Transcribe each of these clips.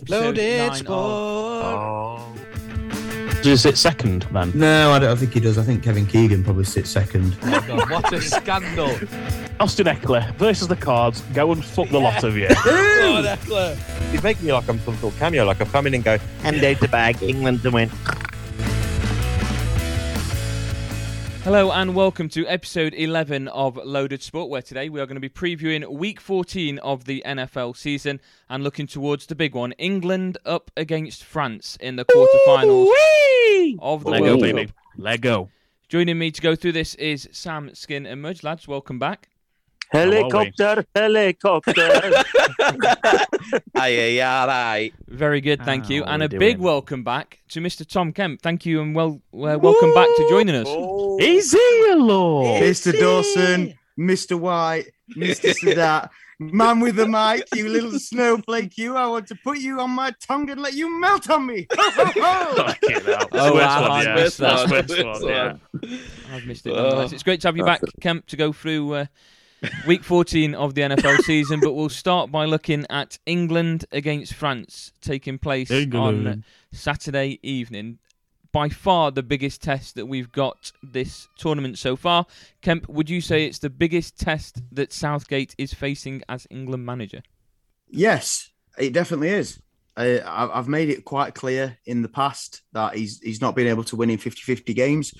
Episode Loaded nine sport. of- oh. Does he sit second then? No, I don't think he does. I think Kevin Keegan probably sits second. Oh my God, what a scandal! Austin Ekeler versus the Cards. Go and fuck the lot of you. God, Ekeler. He's making me like I'm some sort of cameo, like I've come in and go, hand out the bag, England to win. Hello and welcome to episode 11 of Loaded Sport, where today we are going to be previewing week 14 of the NFL season and looking towards the big one England up against France in the quarterfinals of the Lego, World baby. Cup. Lego. Joining me to go through this is Sam Skin and Mudge. Lads, welcome back. Helicopter, helicopter. Aye, aye, aye. Very good, thank you. And we a big welcome back to Mr. Tom Kemp. Thank you and well, uh, welcome back to joining us. Is he a lord? Mr. Dawson, Mr. White, Mr. Sadat, man with the mic, you little snowflake, you. I want to put you on my tongue and let you melt on me. Fucking hell. Oh, wow, one, I yeah. missed that. one, yeah. I've missed it. nonetheless. It's great to have you back, Kemp, to go through uh, week 14 of the NFL season. But we'll start by looking at England against France taking place on Saturday evening. By far the biggest test that we've got this tournament so far. Kemp, would you say it's the biggest test that Southgate is facing as England manager? yes, it definitely is. Uh, I, I- I've made it quite clear in the past that he's he's not been able to win in 50-50 games.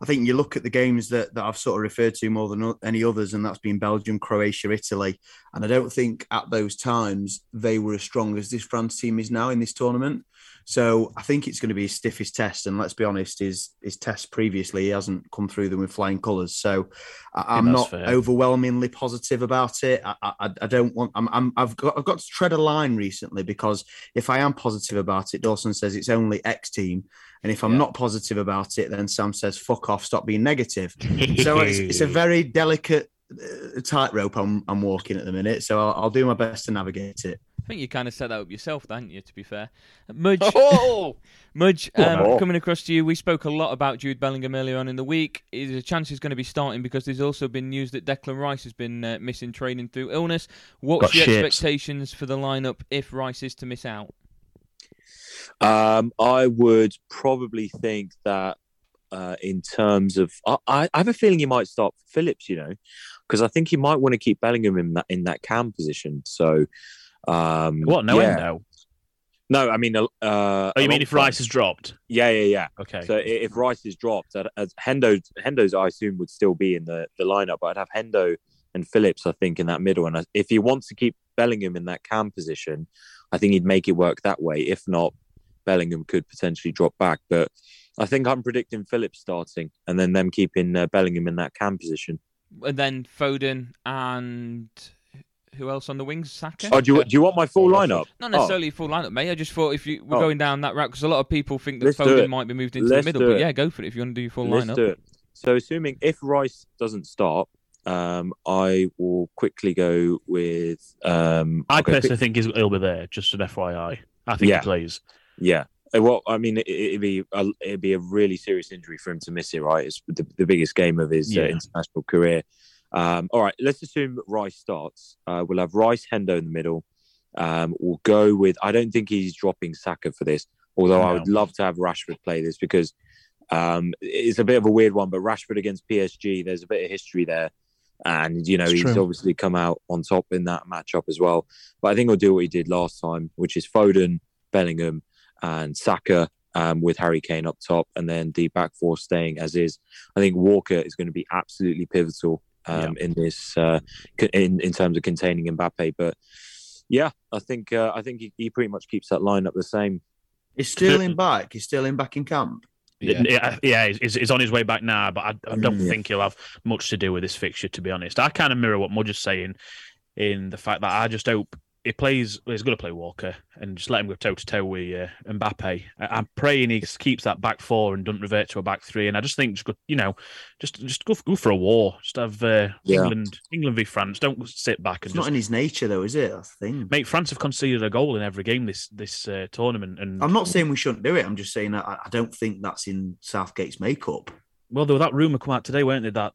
I think you look at the games that, that I've sort of referred to more than any others, and that's been Belgium, Croatia, Italy. And I don't think at those times they were as strong as this France team is now in this tournament. So I think it's going to be his stiffest test. And let's be honest, his his tests previously he hasn't come through them with flying colours. So I, I'm not fair. overwhelmingly positive about it. I, I, I don't want. I'm, I'm I've got I've got to tread a line recently because if I am positive about it, Dawson says it's only X team. And if I'm Yeah. not positive about it, then Sam says, fuck off, stop being negative. So it's, it's a very delicate uh, tightrope I'm, I'm walking at the minute. So I'll, I'll do my best to navigate it. I think you kind of set that up yourself, didn't you, to be fair? Mudge, Oh! Mudge, um, Oh. coming across to you, we spoke a lot about Jude Bellingham earlier on in the week. There's a chance he's going to be starting because there's also been news that Declan Rice has been uh, missing training through illness. What's Got your expectations for the lineup if Rice is to miss out? Um, I would probably think that uh, in terms of, I, I I have a feeling he might start Phillips, you know, because I think he might want to keep Bellingham in that in that cam position. So, um, What? No yeah. end now? No, I mean, uh, Oh, you mean if Rice has dropped? Yeah, yeah, yeah. Okay. So if Rice is dropped, uh, as Hendo, Hendo's I assume would still be in the, the lineup, but I'd have Hendo and Phillips, I think, in that middle. And if he wants to keep Bellingham in that cam position, I think he'd make it work that way. If not, Bellingham could potentially drop back. But I think I'm predicting Phillips starting and then them keeping uh, Bellingham in that cam position. And then Foden and who else on the wings? Saka? Oh, do you, do you want my full Oh, lineup? Not necessarily full lineup, mate. I just thought if you were Oh. going down that route, because a lot of people think that Let's Foden might be moved into Let's the middle. But yeah, go for it if you want to do your full Let's lineup. do it. So, assuming if Rice doesn't start, um, I will quickly go with. Um, I okay, personally think he's, he'll be there, just an FYI. I think Yeah. he plays. Yeah. Uh, Well, I mean, it, it'd be a, it'd be a really serious injury for him to miss it. Right, it's the, the biggest game of his uh, international career. Um, all right, let's assume Rice starts. Uh, we'll have Rice Hendo in the middle. Um, we'll go with. I don't think he's dropping Saka for this, although I would love to have Rashford play this because um, it's a bit of a weird one. But Rashford against PSG, there's a bit of history there, and you know It's he's true. obviously come out on top in that matchup as well. But I think he'll do what he did last time, which is Foden, Bellingham, and Saka um, with Harry Kane up top, and then the back four staying as is. I think Walker is going to be absolutely pivotal um, in this uh, in in terms of containing Mbappe. But yeah, I think uh, I think he, he pretty much keeps that lineup the same. Is Sterling back? Is Sterling back in camp? Yeah, yeah, yeah he's, he's on his way back now, but I, I don't Mm. think he'll have much to do with this fixture, to be honest. I kind of mirror what Mudge is saying in the fact that I just hope he plays, well, he's going to play Walker and just let him go toe to toe with uh, Mbappe. I, I'm praying he keeps that back four and doesn't revert to a back three. And I just think, just go, you know, just just go, go for a war. Just have uh, Yeah. England England v France. Don't sit back and It's just not in his nature, though, is it? That's the thing. Mate, France have conceded a goal in every game this this uh, tournament, and I'm not saying we shouldn't do it. I'm just saying that I I don't think that's in Southgate's makeup. well, there was that rumor come out today, weren't they? That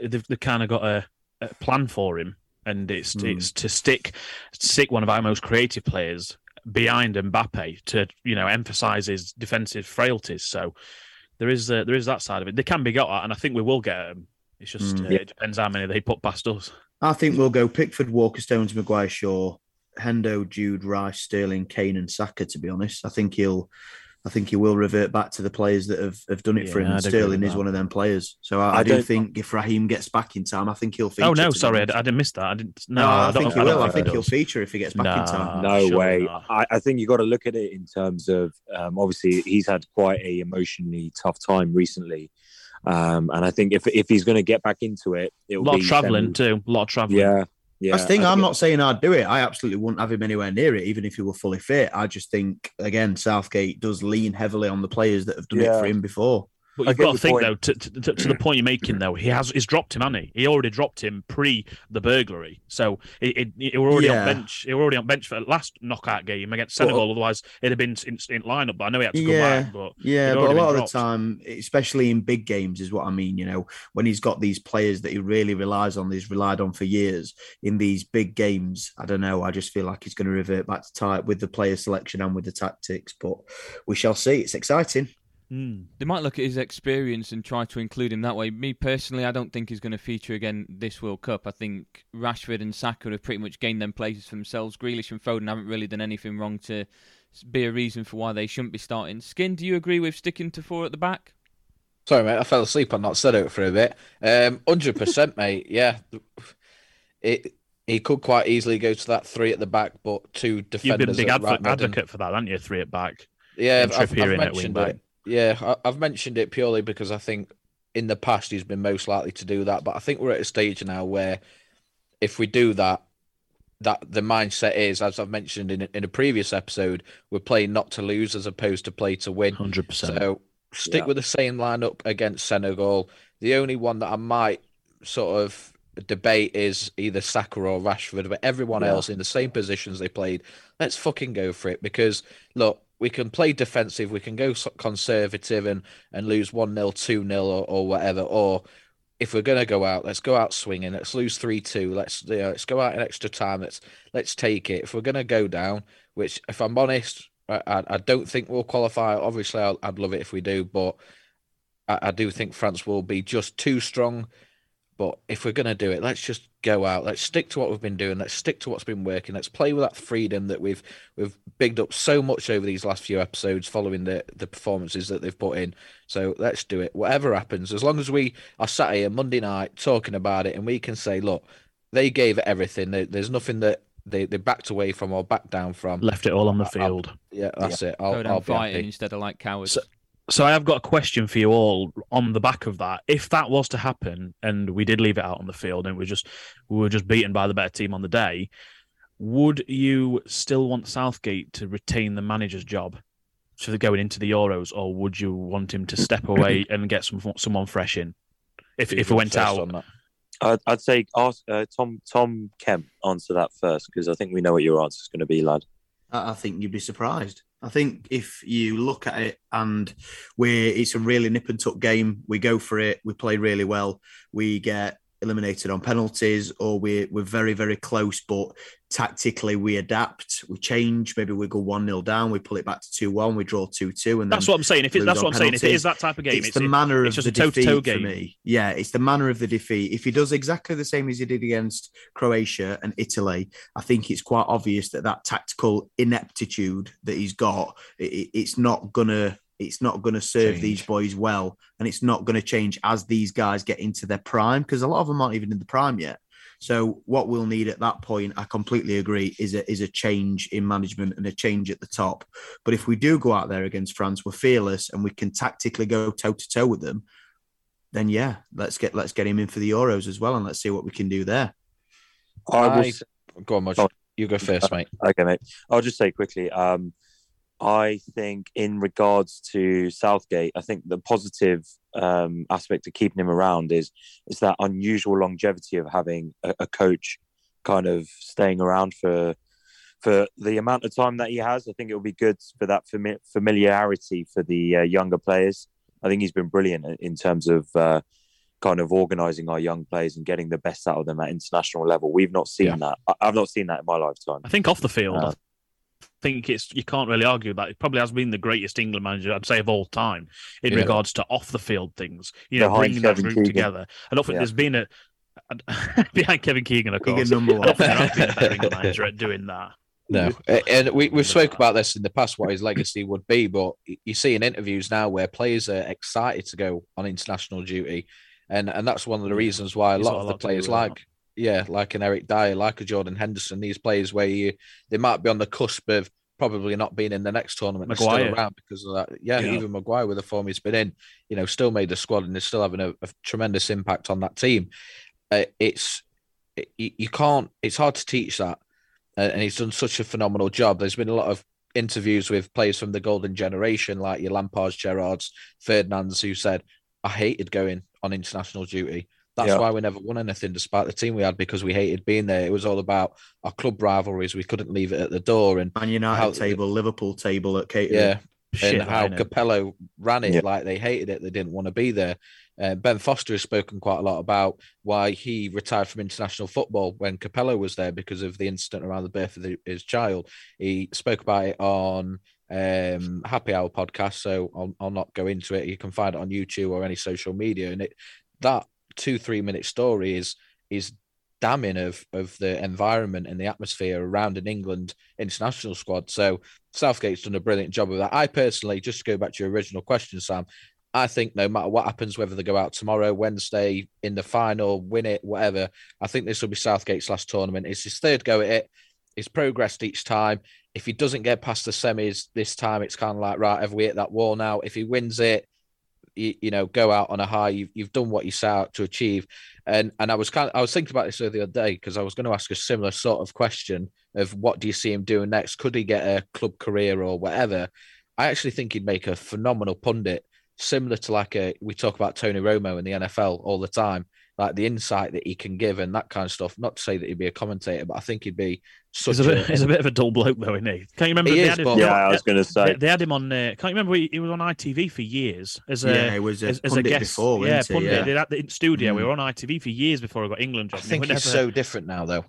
they've, they kind of got a, a plan for him, and it's Hmm. it's to stick stick one of our most creative players behind Mbappe to you know emphasise his defensive frailties. So there is uh, there is that side of it. They can be got at, and I think we will get them. It's just Mm. uh, it depends how many they put past us. I think we'll go Pickford, Walker, Stones, Maguire, Shaw, Hendo, Jude, Rice, Sterling, Kane, and Saka. To be honest, I think he'll, I think he will revert back to the players that have, have done it for him. And I'd Sterling is one of them players. So I, I, I do think if Raheem gets back in time, I think he'll feature. oh no, sorry, I, honest. I didn't miss that. I didn't. No, No, I, don't- think he will. I he think he'll feature if he gets back in time. no surely way. I, I think you got to look at it in terms of um, obviously he's had quite a emotionally tough time recently, um, and I think if if he's going to get back into it, A it'll lot be of travelling semi- too. A lot of travelling. Yeah, yeah. That's the thing. I'm not saying I'd do it. I absolutely wouldn't have him anywhere near it, even if he were fully fit. I just think again, Southgate does lean heavily on the players that have done it for him before. But you've got to think point. though, to, to, to, to the point you're making though, he has he's dropped him, hasn't he? He already dropped him pre the burglary, so it, it, it were already Yeah. on bench. He were already on bench for the last knockout game against Senegal. Otherwise, it'd have been in, in lineup. But I know he had to go Yeah. back. But Yeah, but a lot been of the time, especially in big games, is what I mean. You know, when he's got these players that he really relies on, he's relied on for years. In these big games, I don't know. I just feel like he's going to revert back to type with the player selection and with the tactics. But we shall see. It's exciting. Hmm. They might look at his experience and try to include him that way. Me personally, I don't think he's going to feature again this World Cup. I think Rashford and Saka have pretty much gained them places for themselves. Grealish and Foden haven't really done anything wrong to be a reason for why they shouldn't be starting. Skin, do you agree with sticking to four at the back? Sorry, mate. I fell asleep on that. Said it for a bit. Um, hundred percent, mate. Yeah, it. He could quite easily go to that three at the back, but two defenders. you've been a big at advo- and- advocate for that, haven't you? Three at back. Yeah, I've, I've in at mentioned it. Yeah, I, I've mentioned it purely because I think in the past he's been most likely to do that. But I think we're at a stage now where if we do that, that the mindset is, as I've mentioned in a- in a previous episode, we're playing not to lose as opposed to play to win. Hundred percent. So stick Yeah. with the same lineup against Senegal. The only one that I might sort of debate is either Saka or Rashford, but everyone Yeah. else in the same positions they played, let's fucking go for it. Because look, we can play defensive, we can go conservative and and lose one 0 two 0 or, whatever. Or if we're gonna go out, let's go out swinging. Let's lose three two. Let's you know, let's go out in extra time. Let's let's take it. If we're gonna go down, which if I'm honest, I, I, I don't think we'll qualify. Obviously, I'll, I'd love it if we do, but I, I do think France will be just too strong. But if we're going to do it, let's just go out. Let's stick to what we've been doing. Let's stick to what's been working. Let's play with that freedom that we've we've bigged up so much over these last few episodes, following the the performances that they've put in. So let's do it. Whatever happens, as long as we are sat here Monday night talking about it, and we can say, look, they gave it everything. There- There's nothing that they, they backed away from or backed down from. Left it all on the I- field. Yeah, that's it. I'll, Go down I'll fighting happy. instead of like cowards. So- So I have got a question for you all on the back of that. If that was to happen and we did leave it out on the field and we just we were just beaten by the better team on the day, would you still want Southgate to retain the manager's job for going into the Euros, or would you want him to step away and get some someone fresh in? If if we went out, on that. I'd, I'd say ask uh, Tom Tom Kemp answer that first because I think we know what your answer is going to be, lad. I I think you'd be surprised. I think if you look at it and we're it's a really nip and tuck game, we go for it, we play really well, we get eliminated on penalties, or we're we're very, very close, but tactically we adapt, we change, maybe we go one 0 down, we pull it back to two one, we draw two two, and that's what I'm saying. If it, that's what I'm saying. If it penalties. is that type of game, it's, it's, the manner it's of the defeat for game. me. Yeah, it's the manner of the defeat. If he does exactly the same as he did against Croatia and Italy, I think it's quite obvious that that tactical ineptitude that he's got, it, it- it's not gonna. It's not going to serve Change. these boys well, and it's not going to change as these guys get into their prime because a lot of them aren't even in the prime yet. So what we'll need at that point, I completely agree, is a is a change in management and a change at the top. But if we do go out there against France, we're fearless and we can tactically go toe to toe with them. Then yeah, let's get let's get him in for the Euros as well, and let's see what we can do there. I will I- s- Go on, Mudge. Oh. You go first, mate. Okay, mate. I'll just say quickly. Um, I think in regards to Southgate, I think the positive um, aspect of keeping him around is is that unusual longevity of having a, a coach kind of staying around for for the amount of time that he has. I think it will be good for that fami- familiarity for the uh, younger players. I think he's been brilliant in- terms of uh, kind of organising our young players and getting the best out of them at international level. We've not seen Yeah. that. I- I've not seen that in my lifetime. I think off the field, Uh, think it's you can't really argue that. It probably has been the greatest England manager I'd say of all time in Yeah. regards to off the field things. You know, Behind bringing that Kevin group Keegan. together. I don't think Yeah. there's been a behind Kevin Keegan, of Keegan course. number I one. don't think there has been a better England manager at doing that. No, and we we've uh, spoke about this in the past what his legacy would be, but you see in interviews now where players are excited to go on international duty, and and that's one of the reasons why a He's lot of the lot to do players like yeah, like an Eric Dier, like a Jordan Henderson, these players where you they might be on the cusp of probably not being in the next tournament, Maguire. still around because of that. Yeah, Yeah. even Maguire with the form he's been in, you know, still made the squad and is still having a, a tremendous impact on that team. Uh, it's it, you, you can't. It's hard to teach that uh, and he's done such a phenomenal job. There's been a lot of interviews with players from the golden generation, like your Lampards, Gerrards, Ferdinands, who said, "I hated going on international duty. That's Yeah. why we never won anything, despite the team we had, because we hated being there. It was all about our club rivalries. We couldn't leave it at the door, and Man United How- table, Liverpool table at Caterham. yeah, Shit, and how? Capello ran it Yeah. like they hated it, they didn't want to be there. Uh, ben Foster has spoken quite a lot about why he retired from international football when Capello was there because of the incident around the birth of the, his child. He spoke about it on um, Happy Hour podcast, so I'll, I'll not go into it. You can find it on YouTube or any social media, and it that two three minute story is is damning of of the environment and the atmosphere around an England international squad. So Southgate's done a brilliant job of that. I personally, just to go back to your original question, Sam, I think no matter what happens, whether they go out tomorrow, Wednesday, in the final, win it, whatever, I think this will be Southgate's last tournament. It's his third go at it. He's progressed each time. If he doesn't get past the semis this time, it's kind of like, right, have we hit that wall now? If he wins it, you, you know, go out on a high. You've, you've done what you set out to achieve. And and I was kind of, I was thinking about this the other day because I was going to ask a similar sort of question of what do you see him doing next? Could he get a club career or whatever? I actually think he'd make a phenomenal pundit, similar to like a we talk about Tony Romo in the NFL all the time, like the insight that he can give and that kind of stuff. Not to say that he'd be a commentator, but I think he'd be such He's a, a, bit, he's a bit of a dull bloke, though, isn't he? Can't you remember? He they is, had him, but- they, Yeah, I was going to say. they had him on. Uh, can't you remember? He, he was on ITV for years as a yeah, it was a as, as a pundit guest. before, yeah, wasn't he? pundit. Yeah. They had the in studio. We Mm. were on ITV for years before I got England I job. and think he he's never- so different now, though.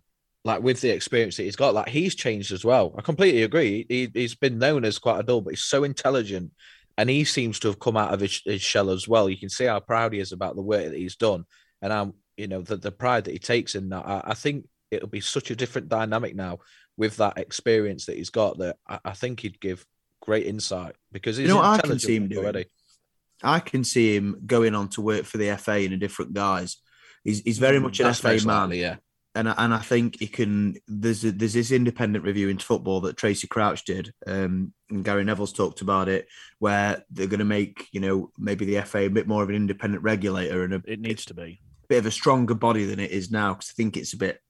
Like with the experience that he's got, like he's changed as well. I completely agree. He, he's been known as quite a dull, but he's so intelligent, and he seems to have come out of his, his shell as well. You can see how proud he is about the work that he's done, and how you know the, the pride that he takes in that. I, I think it'll be such a different dynamic now with that experience that he's got. That I, I think he'd give great insight because he's know what I can see him doing? already. I can see him going on to work for the FA in a different guise. He's, he's very much an That's FA most man. likely, yeah. and I- and I think he can. There's a, there's this independent review into football that Tracey Crouch did, um, and Gary Neville's talked about it, where they're going to make you know maybe the FA a bit more of an independent regulator and a It needs to be. Bit of a stronger body than it is now. Because I think it's a bit.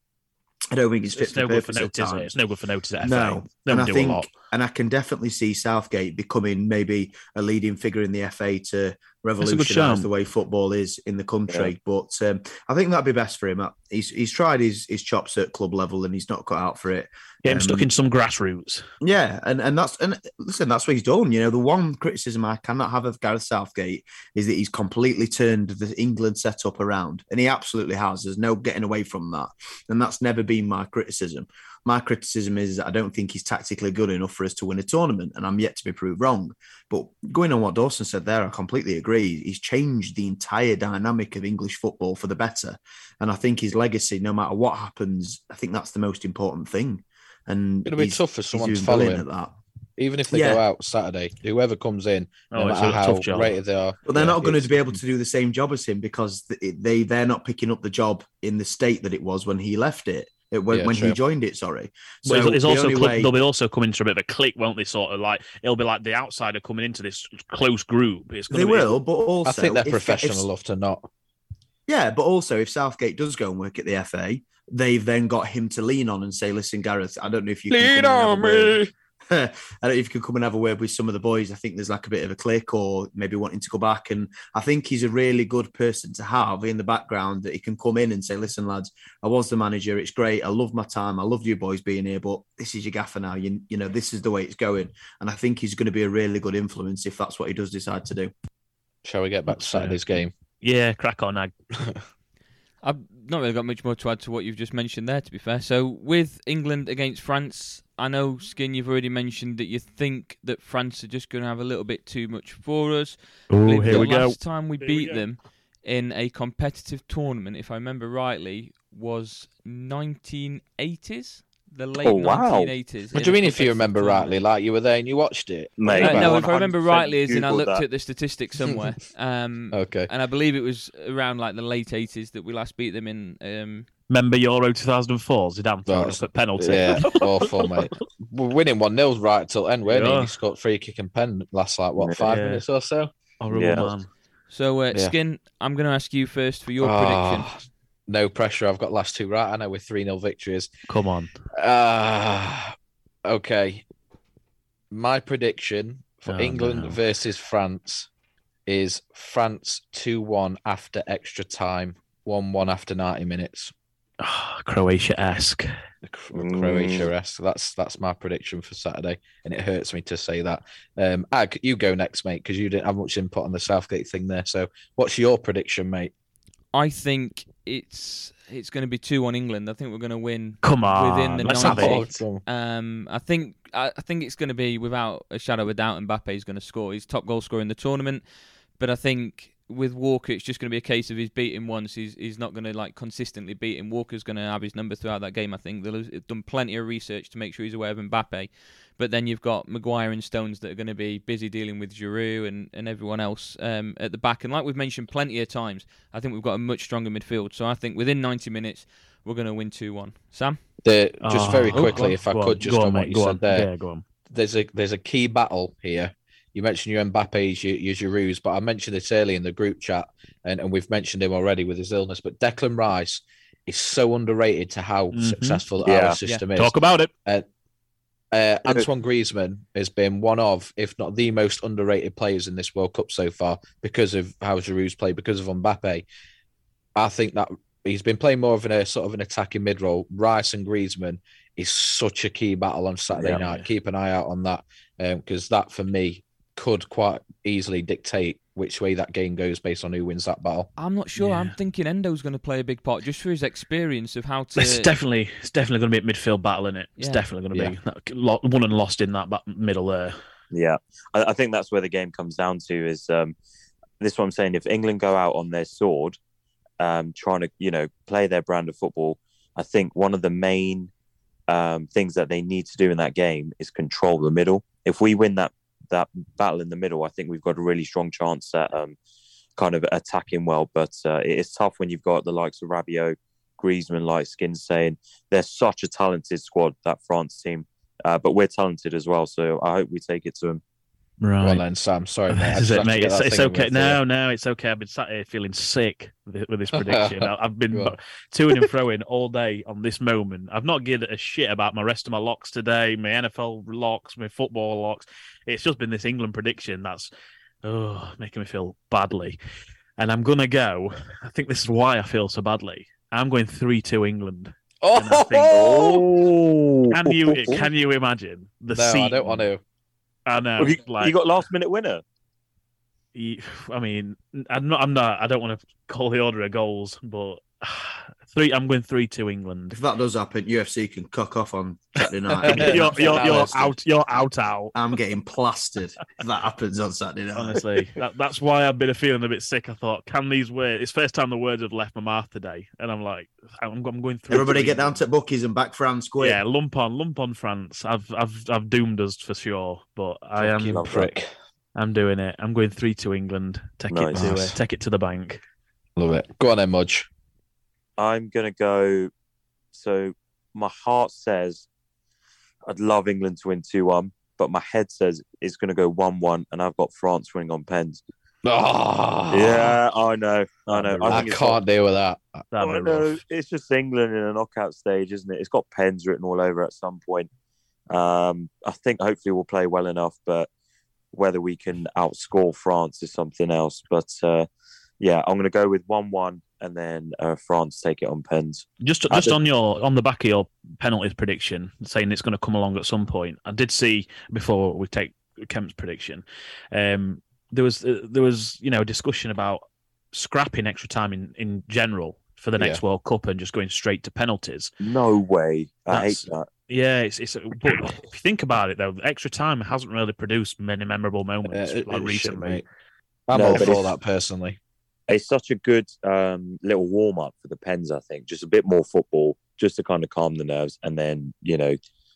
I don't think it's fit It's for no good for notice. it? It's no good for notice. No, and I think, a lot. And I can definitely see Southgate becoming maybe a leading figure in the FA to revolutionise the way football is in the country. But um, I think that'd be best for him. Uh, He's he's tried his his chops at club level and he's not cut out for it. Get him stuck um, in some grassroots. Yeah, and and that's and listen, that's what he's done. You know, the one criticism I cannot have of Gareth Southgate is that he's completely turned the England setup around, and he absolutely has. There's no getting away from that, and that's never been my criticism. My criticism is I don't think he's tactically good enough for us to win a tournament, and I'm yet to be proved wrong. But going on what Dawson said there, I completely agree. He's changed the entire dynamic of English football for the better, and I think his legacy, no matter what happens, I think that's the most important thing. And It'll be tough for someone to follow brilliant him. at that. Even if they Yeah. go out Saturday, whoever comes in, Oh, no it's matter how job. rated they are, But they're yeah, not going to be able to do the same job as him because they they're not picking up the job in the state that it was when he left it. It- when Yeah, when he joined it, sorry. But it's, it's the also only cl- way- they'll be also coming into a bit of a click, won't they? Sort of like it'll be like the outsider coming into this close group. It's gonna they be, will, but also I think they're if- professional if- enough to not. yeah, but also if Southgate does go and work at the FA, they've then got him to lean on and say, "Listen, Gareth, I don't know if you can Lean come on a word- me. I don't know if you could come and have a word with some of the boys. I think there's like a bit of a click or maybe wanting to go back. And I think he's a really good person to have in the background that he can come in and say, listen, lads, I was the manager. It's great. I love my time. I loved you boys being here, but this is your gaffer now. You, you know, this is the way it's going. And I think he's going to be a really good influence if that's what he does decide to do. Shall we get back to Saturday's game? Yeah, crack on, Ag. I've not really got much more to add to what you've just mentioned there, to be fair. So, with England against France, I know, Skin, you've already mentioned that you think that France are just going to have a little bit too much for us. Oh, here the we go. last time we Here beat go. them in a competitive tournament, if I remember rightly, was 1980s. The late Oh, wow. 1980s. What do you mean, if you remember tournament. rightly? Like you were there and you watched it? Mate, Uh, no, if I remember rightly, is in I looked that. at the statistics somewhere. Um, Okay. and I believe it was around like the late 80s that we last beat them in. Um, Remember Euro 2004 Zidane threw Right. us at penalty. Yeah, awful, mate. We're winning 1 0 right till end, weren't? Yeah. And He scored free kick and pen last, like, what, five Yeah. minutes or so? Horrible Yeah. man. so, uh, Yeah. Skin, I'm going to ask you first for your Ah, prediction. No pressure. I've got last two right. I know we're 3 0 victories. Come on. Ah, okay. My prediction for Oh, England no. versus France is France 2 1 after extra time, 1 1 after 90 minutes. Ah, Croatia esque. Croatia esque. That's that's my prediction for Saturday, and it hurts me to say that. Um, Ag, you go next, mate, because you didn't have much input on the Southgate thing there. So, what's your prediction, mate? I think it's it's going to be 2 on England. I think we're going to win Come on. Within the Let's have 90. it. Um, I think I, I think it's going to be without a shadow of a doubt. Mbappe is going to score. He's top goal scorer in the tournament, but I think with Walker, it's just going to be a case of he's beating once. He's he's not going to like consistently beat him. Walker's going to have his number throughout that game. I think they've done plenty of research to make sure he's aware of Mbappe. But then you've got Maguire and Stones that are going to be busy dealing with Giroud and, and everyone else um, at the back. And like we've mentioned plenty of times, I think we've got a much stronger midfield. So I think within 90 minutes, we're going to win 2 1. Sam? The, just very Oh, quickly, go on, if I could, on, just on, on, what mate, you said on. there. Yeah, go on. There's a there's a key battle here. You mentioned your Mbappe's, your, your Giroud's, but I mentioned this early in the group chat, and, and we've mentioned him already with his illness. But Declan Rice is so underrated to how Mhm. successful Yeah. our system is. Talk about it. Uh, Antoine Griezmann has been one of, if not the most underrated players in this World Cup so far because of how Giroud's played, because of Mbappe. I think that he's been playing more of in a sort of an attacking mid role. Rice and Griezmann is such a key battle on Saturday Yeah. night. Keep an eye out on that because that for me could quite easily dictate which way that game goes based on who wins that battle. I'm not sure. I'm thinking Endo's going to play a big part just for his experience of how to. It's definitely it's definitely going to be a midfield battle in it. It's Yeah. definitely going to be that- won and lost in that middle there. Yeah, I, I think that's where the game comes down to. Is um, this is what I'm saying? If England go out on their sword, um, trying to you know play their brand of football, I think one of the main um, things that they need to do in that game is control the middle. If we win that that battle in the middle, I think we've got a really strong chance at um, kind of attacking well. But uh, it is tough when you've got the likes of Rabiot, Griezmann, like Skin saying they're such a talented squad that France team. Uh, but we're talented as well, so I hope we take it to them. Right. Well then, Sam, sorry, mate. Is it, mate. It's, it's okay. No, no, it's okay. I've been sat here feeling sick with, with this prediction. I- I've been to and froing all day on this moment. I've not given a shit about my rest of my locks today, my NFL locks, my football locks. It's just been this England prediction that's oh, making me feel badly. And I'm gonna go. I think this is why I feel so badly. I'm going three two England. And I think- Oh, Can you can you imagine the no, I scene? don't want to. I know. Have you, like, you got last minute winner? I mean, I'm not. I'm not. I don't want to call the order of goals, but three. I'm going three to England. If that does happen, UFC can cock off on Saturday night. You're you're, you're out. You're out. Out. I'm getting plastered if that happens on Saturday night. Honestly, that, that's why I've been feeling a bit sick. I thought, can these words? It's first time the words have left my mouth today, and I'm like, I'm, I'm going through. Everybody get down to Bucky's and back France quick. Yeah, lump on, lump on France. I've, I've, I've doomed us for sure, but I am, Fucking love that. prick. I'm doing it. I'm going three to England. Take Nice. it to, uh, take it to the bank. Love it. Go on then, Mudge. I'm gonna go. So my heart says I'd love England to win two one, but my head says it's gonna go one one, and I've got France winning on pens. Oh, Yeah, I know, I know. I I, think can't deal with that. That'd I know. rough. It's just England in a knockout stage, isn't it? It's got pens written all over at some point. Um, I think hopefully we'll play well enough, but whether we can outscore France is something else. But uh, yeah, I'm going to go with one-one, and then uh, France take it on pens. Just I just did- on your on the back of your penalties prediction, saying it's going to come along at some point. I did see before we take Kemp's prediction, um, there was uh, there was you know a discussion about scrapping extra time in in general for the next World Cup and just going straight to penalties. No way. I That's- hate that. Yeah, it's it's. But if you think about it, though, extra time hasn't really produced many memorable moments Uh, it- like it should, recently. mate. I'm No, all for that personally. It's such a good um, little warm up for the Pens. I think just a bit more football, just to kind of calm the nerves, and then you know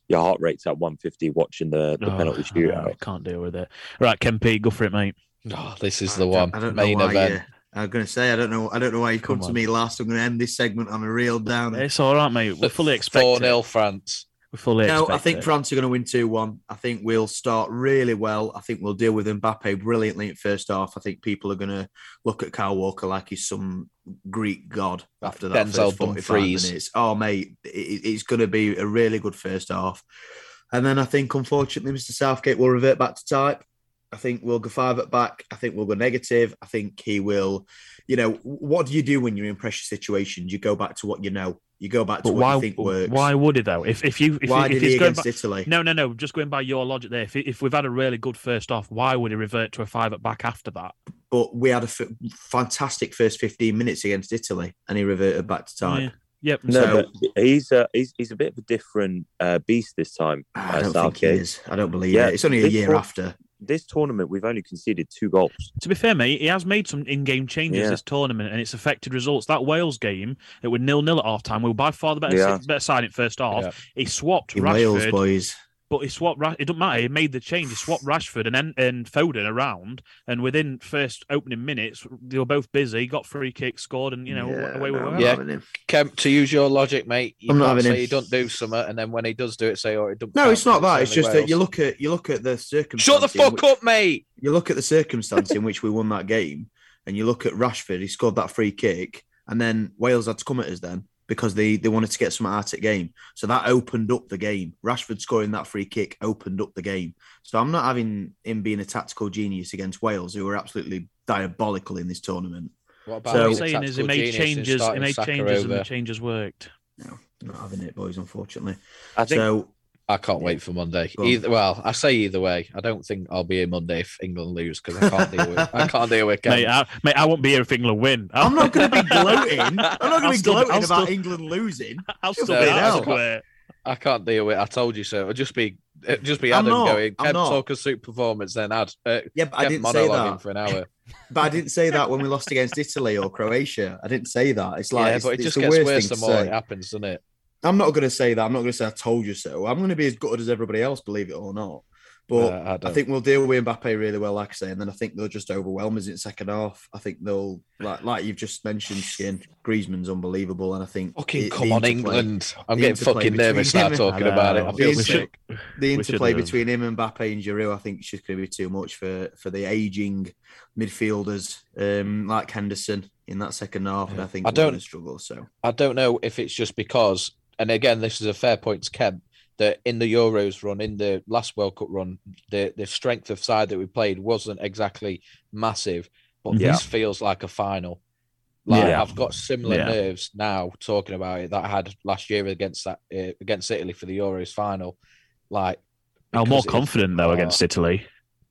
your heart rate's at 150 watching the, the Oh, penalty I know, shootout. can't deal with it. Right, Kemp, go for it, mate. Oh, this is I the one. I don't know Main why. event. uh, I'm going to say I don't know. I don't know why you come, Come to me last. I'm going to end this segment on a real downer. It's all right, mate. We're fully expect Four it. 0 France. We fully No, I think it. France are going to win 2 1. I think we'll start really well. I think we'll deal with Mbappe brilliantly in first half. I think people are going to look at Kyle Walker like he's some Greek god after that Denzel first 45 Dumfries. minutes. Oh, mate, it, it's going to be a really good first half. And then I think, unfortunately, Mr. Southgate will revert back to type. I think we'll go five at back. I think we'll go negative. I think he will. You know, what do you do when you're in pressure situations? You go back to what you know. You go back to But what why? you think works. Why would it though? If if you if, Why if did it's he going against back, Italy? no, no, no. Just going by your logic there. If if we've had a really good first off, why would he revert to a five at back after that? but we had a f- fantastic first 15 minutes against Italy and he reverted back to type. Yeah. Yep. No, So- but he's a he's, he's a bit of a different uh, beast this time. I uh, don't think he is. I don't believe Yeah, it. It's only a year one- after. This tournament, we've only conceded two goals. To be fair, mate, he has made some in-game changes Yeah. this tournament, and it's affected results. That Wales game, it was nil-nil at half time. We were by far the better, Yeah. better side in first half. Yeah. He swapped In Rashford, Wales, boys. But he swapped. Ra- It doesn't matter. He made the change. He swapped Rashford and and Foden around, and within first opening minutes, they were both busy. Got free kick, scored, and you know Yeah, away we no, were. Yeah. not having him. Kemp, to use your logic, mate, you I'm not can't having say him. he don't do something, and then when he does do it, say, "Oh, it don't." No, it's not that. It's only just that you look at you look at the circumstance. Shut the fuck which- up, mate. You look at the circumstance in which we won that game, and you look at Rashford. He scored that free kick, and then Wales had to come at us then because they they wanted to get some out at game. So that opened up the game. Rashford scoring that free kick opened up the game. So I'm not having him being a tactical genius against Wales, who are absolutely diabolical in this tournament. What about So- What I'm saying is he made changes. He made Saka changes, and the changes worked. No, not having it, boys. Unfortunately. I think So I can't wait for Monday. Go on. Either well, I say either way. I don't think I'll be here Monday if England lose because I can't deal with I can't deal with Mate, I, mate, I won't be here if England win. I'm not going to be gloating. I'm not going to be still- gloating I'll about still- England losing. I'll still No, be I can't. I can't deal with. I told you so. It'll just be it'll just be I'm Adam not, going. I'm Kemp talk a suit performance, then add uh, Yeah, but I didn't say that. for an hour. But I didn't say that when we lost against Italy or Croatia. I didn't say that. It's like yeah, it's, but it it's just the gets worst worse thing the more it happens, doesn't it? I'm not going to say that. I'm not going to say I told you so. I'm going to be as gutted as everybody else, believe it or not. But Uh, I I, think we'll deal with Mbappe really well, like I say, and then I think they'll just overwhelm us in the second half. I think they'll like like you've just mentioned, Skin Griezmann's unbelievable, and I think Fucking the- come on, England! I'm getting fucking nervous now talking about it. I feel The sick. The interplay between him and Mbappe and Giroud, I think, is just going to be too much for for the aging midfielders um, like Henderson in that second half, and I think I don't- struggle. So I don't know if it's just because, and again, this is a fair point to Kemp, that in the Euros run, in the last World Cup run, the, the strength of side that we played wasn't exactly massive, but Yeah. this feels like a final. Like Yeah. I've got similar Yeah. nerves now talking about it that I had last year against that uh, against Italy for the Euros final. Like I'm more because it- confident though oh, against Italy.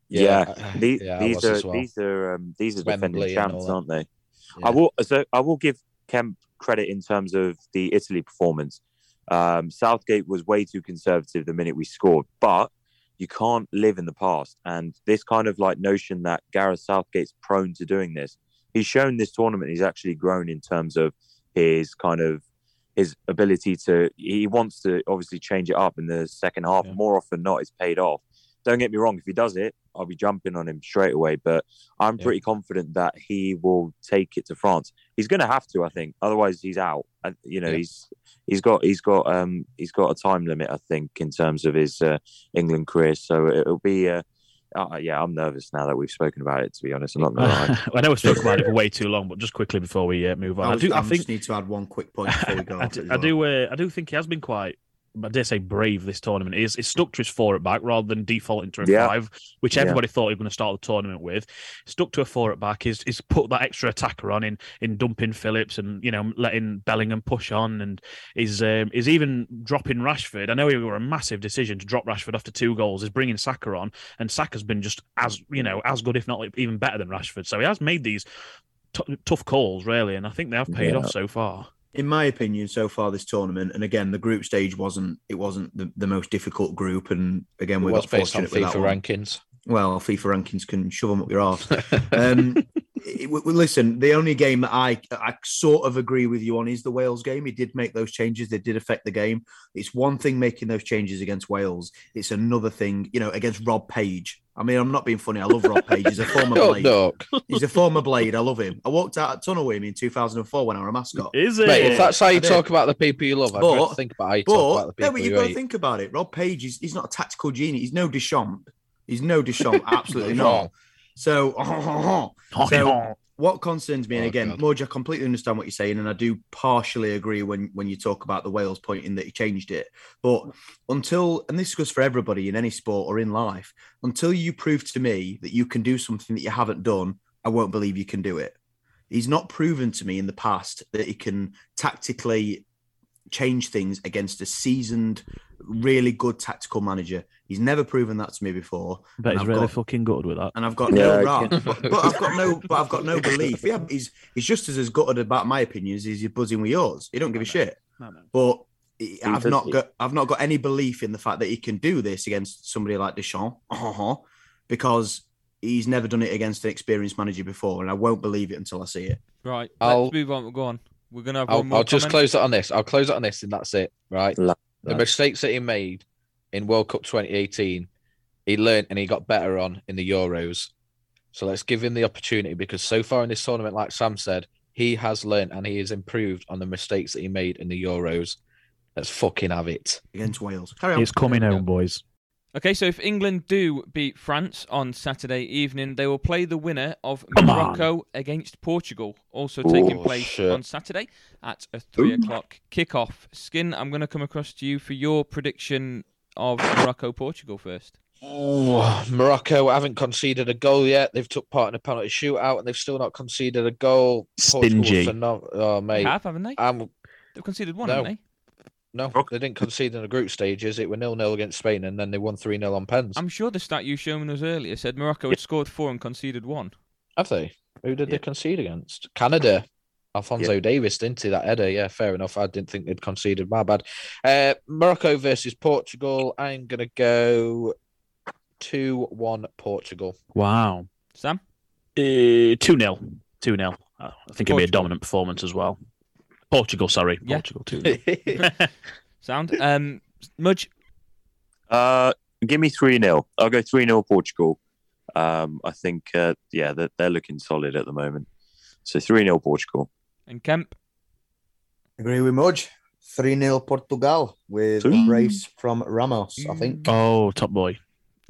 Yeah, uh, these, yeah, these are as well. these are um, these are defending Wembley champs, aren't they? Yeah. I will so I will give Kemp credit in terms of the Italy performance. Um, Southgate was way too conservative the minute we scored, but you can't live in the past. And this kind of like notion that Gareth Southgate's prone to doing this, he's shown this tournament he's actually grown in terms of his kind of his ability to. He wants to obviously change it up in the second half. Yeah. More often than not, it's paid off. Don't get me wrong. If he does it, I'll be jumping on him straight away. But I'm Yeah. pretty confident that he will take it to France. He's going to have to, I think. Otherwise, he's out. I, you know, Yeah. he's he's got he's got um he's got a time limit, I think, in terms of his uh, England career. So it'll be. Uh, uh, yeah, I'm nervous now that we've spoken about it. To be honest, I'm not going. I know we spoke about it for way too long, but just quickly before we uh, move on, I, was- do. I just think need to add one quick point before we go. I do. as I well. uh, I do think he has been quite. I dare say brave this tournament. is. stuck to his four at back rather than defaulting to a Yeah. five, which Yeah. everybody thought he was going to start the tournament with. Stuck to a four at back. He's, he's put that extra attacker on in in dumping Phillips and you know letting Bellingham push on, and is um, is even dropping Rashford. I know it were a massive decision to drop Rashford after two goals. Is bringing Saka on, and Saka's been just as you know as good, if not even better than Rashford. So he has made these t- tough calls really, and I think they have paid Yeah. off so far. In my opinion, so far this tournament, and again, the group stage wasn't it wasn't the, the most difficult group, and again, we got based on fortunate with that FIFA one. rankings. Well, FIFA rankings can shove them up your arse. Um, it- w- w- listen, the only game that I I sort of agree with you on is the Wales game. He did make those changes; they did affect the game. It's one thing making those changes against Wales; it's another thing, you know, against Rob Page. I mean, I'm not being funny. I love Rob Page. He's a former Oh, Blade. no. He's a former Blade. I love him. I walked out a tunnel with him in 2004 when I was a mascot. Is it? Mate, if that's how you I did. talk about the people you love, I'd But- rather think about how you talk about the But yeah, people but you've got to think about it. Rob Page is he's not a tactical genius. He's no Deschamps. He's no Deschamps. Absolutely not. So, so what concerns me, and Oh, again. Moj, I completely understand what you're saying, and I do partially agree when when you talk about the Wales point in that he changed it. But until, and this goes for everybody in any sport or in life, until you prove to me that you can do something that you haven't done, I won't believe you can do it. He's not proven to me in the past that he can tactically change things against a seasoned, really good tactical manager. He's never proven that to me before. But he's I've really got- fucking good with that. and I've got Yeah, no I but, but I've got no, but I've got no belief. Yeah, he's he's just as as gutted about my opinions as he's buzzing with yours. He don't give a shit. No, no. But he- I've does not got I've not got any belief in the fact that he can do this against somebody like Deschamps, uh-huh, because he's never done it against an experienced manager before, and I won't believe it until I see it. Right, I'll- let's move on. Go on. We're gonna have I'll, one more. I'll just close it on this. I'll close it on this, and that's it. Right. La- The Right. mistakes that he made in World Cup 2018, he learned and he got better on in the Euros. So let's give him the opportunity because so far in this tournament, like Sam said, he has learned and he has improved on the mistakes that he made in the Euros. Let's fucking have it. against Wales. Carry on. It's coming home, boys. Okay, so if England do beat France on Saturday evening, they will play the winner of Come on. Morocco against Portugal, also taking place shit. on Saturday at a three o'clock kickoff. Skin, I'm going to come across to you for your prediction of Morocco Portugal first. Oh, Morocco haven't conceded a goal yet. They've took part in a penalty shootout and they've still not conceded a goal. Portugal Stingy. for no- oh, They mate. have, haven't they? Um, They've conceded one, no. haven't they? No, they didn't concede in the group stages. It were nil nil against Spain, and then they won three 0 on pens. I'm sure the stat you showed us earlier said Morocco had scored four and conceded one. Have they? Who did Yeah. they concede against? Canada. Alphonso Davies, didn't he? That header. Yeah, fair enough. I didn't think they'd conceded. My bad. Uh, Morocco versus Portugal. I'm gonna go two one Portugal. Wow. Sam? Uh, 2 0. 2 0. I think it'll be a dominant performance as well. Portugal, sorry. Yeah. Portugal too. Sound? Um, Mudge? Uh, give me 3 0. I'll go 3 0 Portugal. Um, I think, uh, yeah, they're, they're looking solid at the moment. So 3 0 Portugal. And Kemp? Agree with Mudge. 3 0 Portugal with Three. a brace from Ramos, I think. Oh, top boy.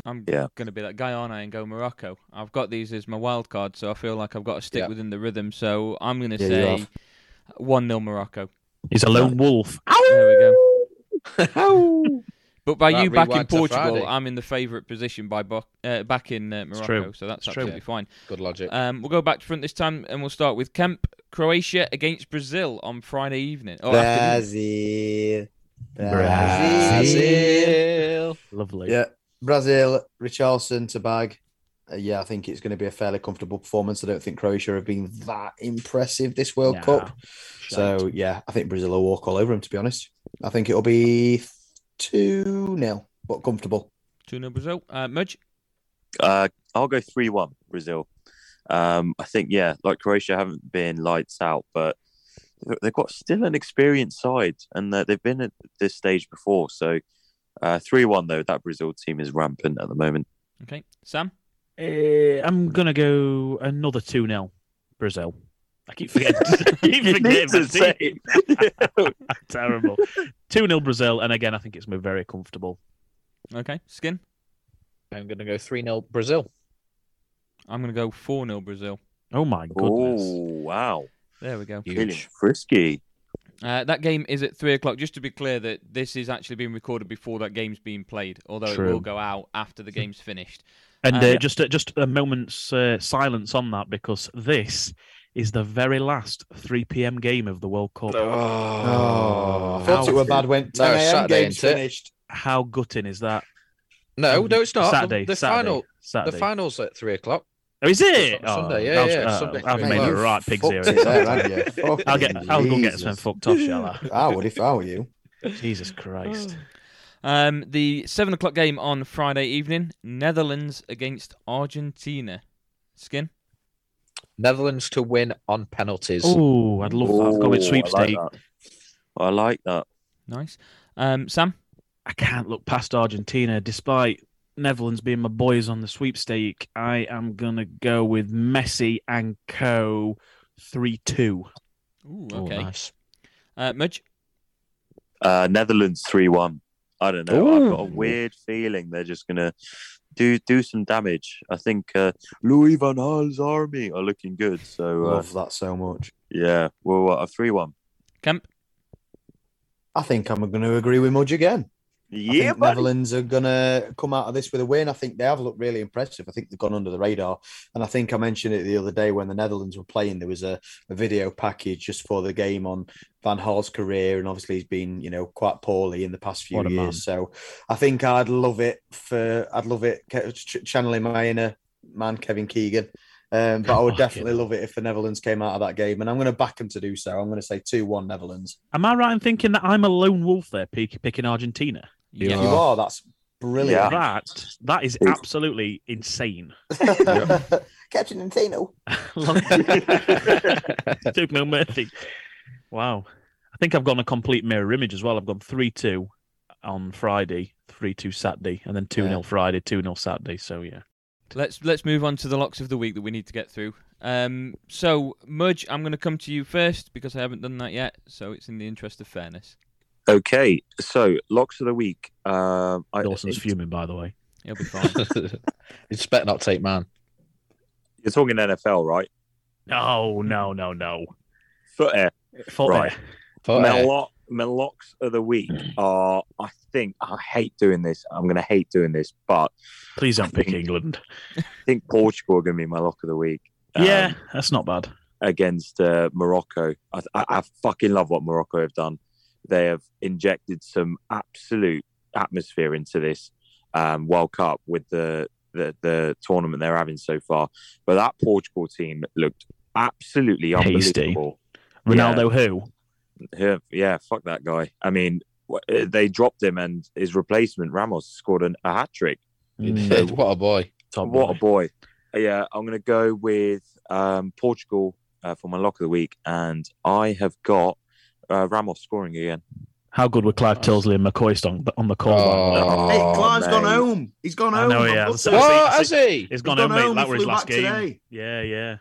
I'm Yeah. going to be that guy, aren't I, and go Morocco. I've got these as my wild card, so I feel like I've got to stick Yeah. within the rhythm. So I'm going to Yeah, say have. 1 0 Morocco. He's a lone wolf. There we go. But by Right, you backing rewind to Portugal, Friday. I'm in the favourite position by bo- uh, backing uh, Morocco, true. so that's It's true. absolutely fine. Good logic. Um, we'll go back to front this time, and we'll start with Kemp. Croatia against Brazil on Friday evening. Oh, afternoon. Brazil. Brazil. Lovely. Yeah, Brazil, Richarlison to bag. Uh, yeah, I think it's going to be a fairly comfortable performance. I don't think Croatia have been that impressive this World Nah, Cup. shite. So, yeah, I think Brazil will walk all over them, to be honest. I think it'll be 2 0, but comfortable. 2 0 Brazil. Uh, Mudge? Uh, I'll go 3 1 Brazil. Um, I think, yeah, like Croatia haven't been lights out, but they've got still an experienced side and uh, they've been at this stage before. So 3 1, though, that Brazil team is rampant at the moment. Okay. Sam? Uh, I'm going to go another 2 0 Brazil. I keep forgetting. I keep forgetting need to say team. Terrible. 2 0 Brazil. And again, I think it's very comfortable. Okay. Skin? I'm gonna go three 0 Brazil. I'm going to go 4 0 Brazil. Oh, my goodness. Oh, wow. There we go. Huge. frisky. Uh, that game is at 3 o'clock. Just to be clear, that this is actually being recorded before that game's being played, although it will go out after the game's finished. And Uh, uh, yeah. just uh, just a moment's uh, silence on that because this is the very last 3 p.m. game of the World Cup. Oh, I thought How- it were bad when 10 No, a.m. Saturday, games finished. How gutting is that? No, no, it's not. Saturday. The, Saturday, final, Saturday. the finals at three o'clock. Oh, is it? on Sunday, Oh, yeah, was- yeah, uh, Sunday I've made Mate, a you've right pig's ear. fucked it there, you? I'll get. Fucking I'll go get some fucked off, shall I? I would if I were you. Jesus Christ. Um, the seven o'clock game on Friday evening: Netherlands against Argentina. Skin. Netherlands to win on penalties. Oh, I'd love that. I've gone with Ooh, sweepstake. I like that. I like that. Nice. Um, Sam. I can't look past Argentina, despite Netherlands being my boys on the sweepstake. I am gonna go with Messi and Co. Three two. Ooh, Oh, okay. nice. Uh, Mudge. Uh, Netherlands three one. I don't know. I've got a weird feeling they're just gonna do do some damage. I think uh, Louis Van Gaal's army are looking good. So uh, Love that so much. yeah, well, what, a three one. Kemp. I think I'm going to agree with Mudge again. Yeah. Netherlands are going to come out of this with a win. I think they have looked really impressive. I think they've gone under the radar. And I think I mentioned it the other day when the Netherlands were playing. There was a, a video package just for the game on Van Gaal's career. And obviously, he's been, you know, quite poorly in the past few a man. years. So I think I'd love it for, I'd love it ch- channeling my inner man, Kevin Keegan. Um, but I would definitely love it if the Netherlands came out of that game. And I'm going to back them to do so. I'm going to say 2 1 Netherlands. Am I right in thinking that I'm a lone wolf there, picking Argentina? Yeah. You are. That's brilliant. That that is It's- absolutely insane. Captain Nintendo. Took no mercy. Wow. I think I've gone a complete mirror image as well. I've gone 3 2 on Friday, 3 2 Saturday, and then 2 0 Yeah. Friday, 2 0 Saturday. So, yeah. Let's let's move on to the locks of the week that we need to get through. Um, so Mudge, I'm going to come to you first because I haven't done that yet. So it's in the interest of fairness. Okay, so locks of the week. Um, I, Dawson's it's- fuming, by the way. He'll be fine. it's better not take man. You're talking NFL, right? No, no, no, no. Foot Foot Right. air. But, my, lock, my locks of the week are. I think I hate doing this. I'm going to hate doing this, but Please don't pick think- England. I think Portugal are going to be my lock of the week. yeah, um, that's not bad. against uh, Morocco. I, I, I fucking love what Morocco have done. They have injected some absolute atmosphere into this um, World Cup with the, the the tournament they're having so far. But that Portugal team looked absolutely Hasty. unbelievable. Ronaldo who? Yeah, yeah, fuck that guy. I mean, they dropped him, and his replacement Ramos scored an, a hat trick. Mm, what a boy. top What boy. a boy! Yeah, I'm going to go with um, Portugal uh, for my lock of the week, and I have got uh, Ramos scoring again. How good were Clive Tyldesley and McCoy on, on the call? by? Oh, hey, Clive's gone home. He's gone I home. know he has. looked So- at it. so- What has he? He's He's gone gone home, mate. That He was his flew last back game. today. Yeah, yeah.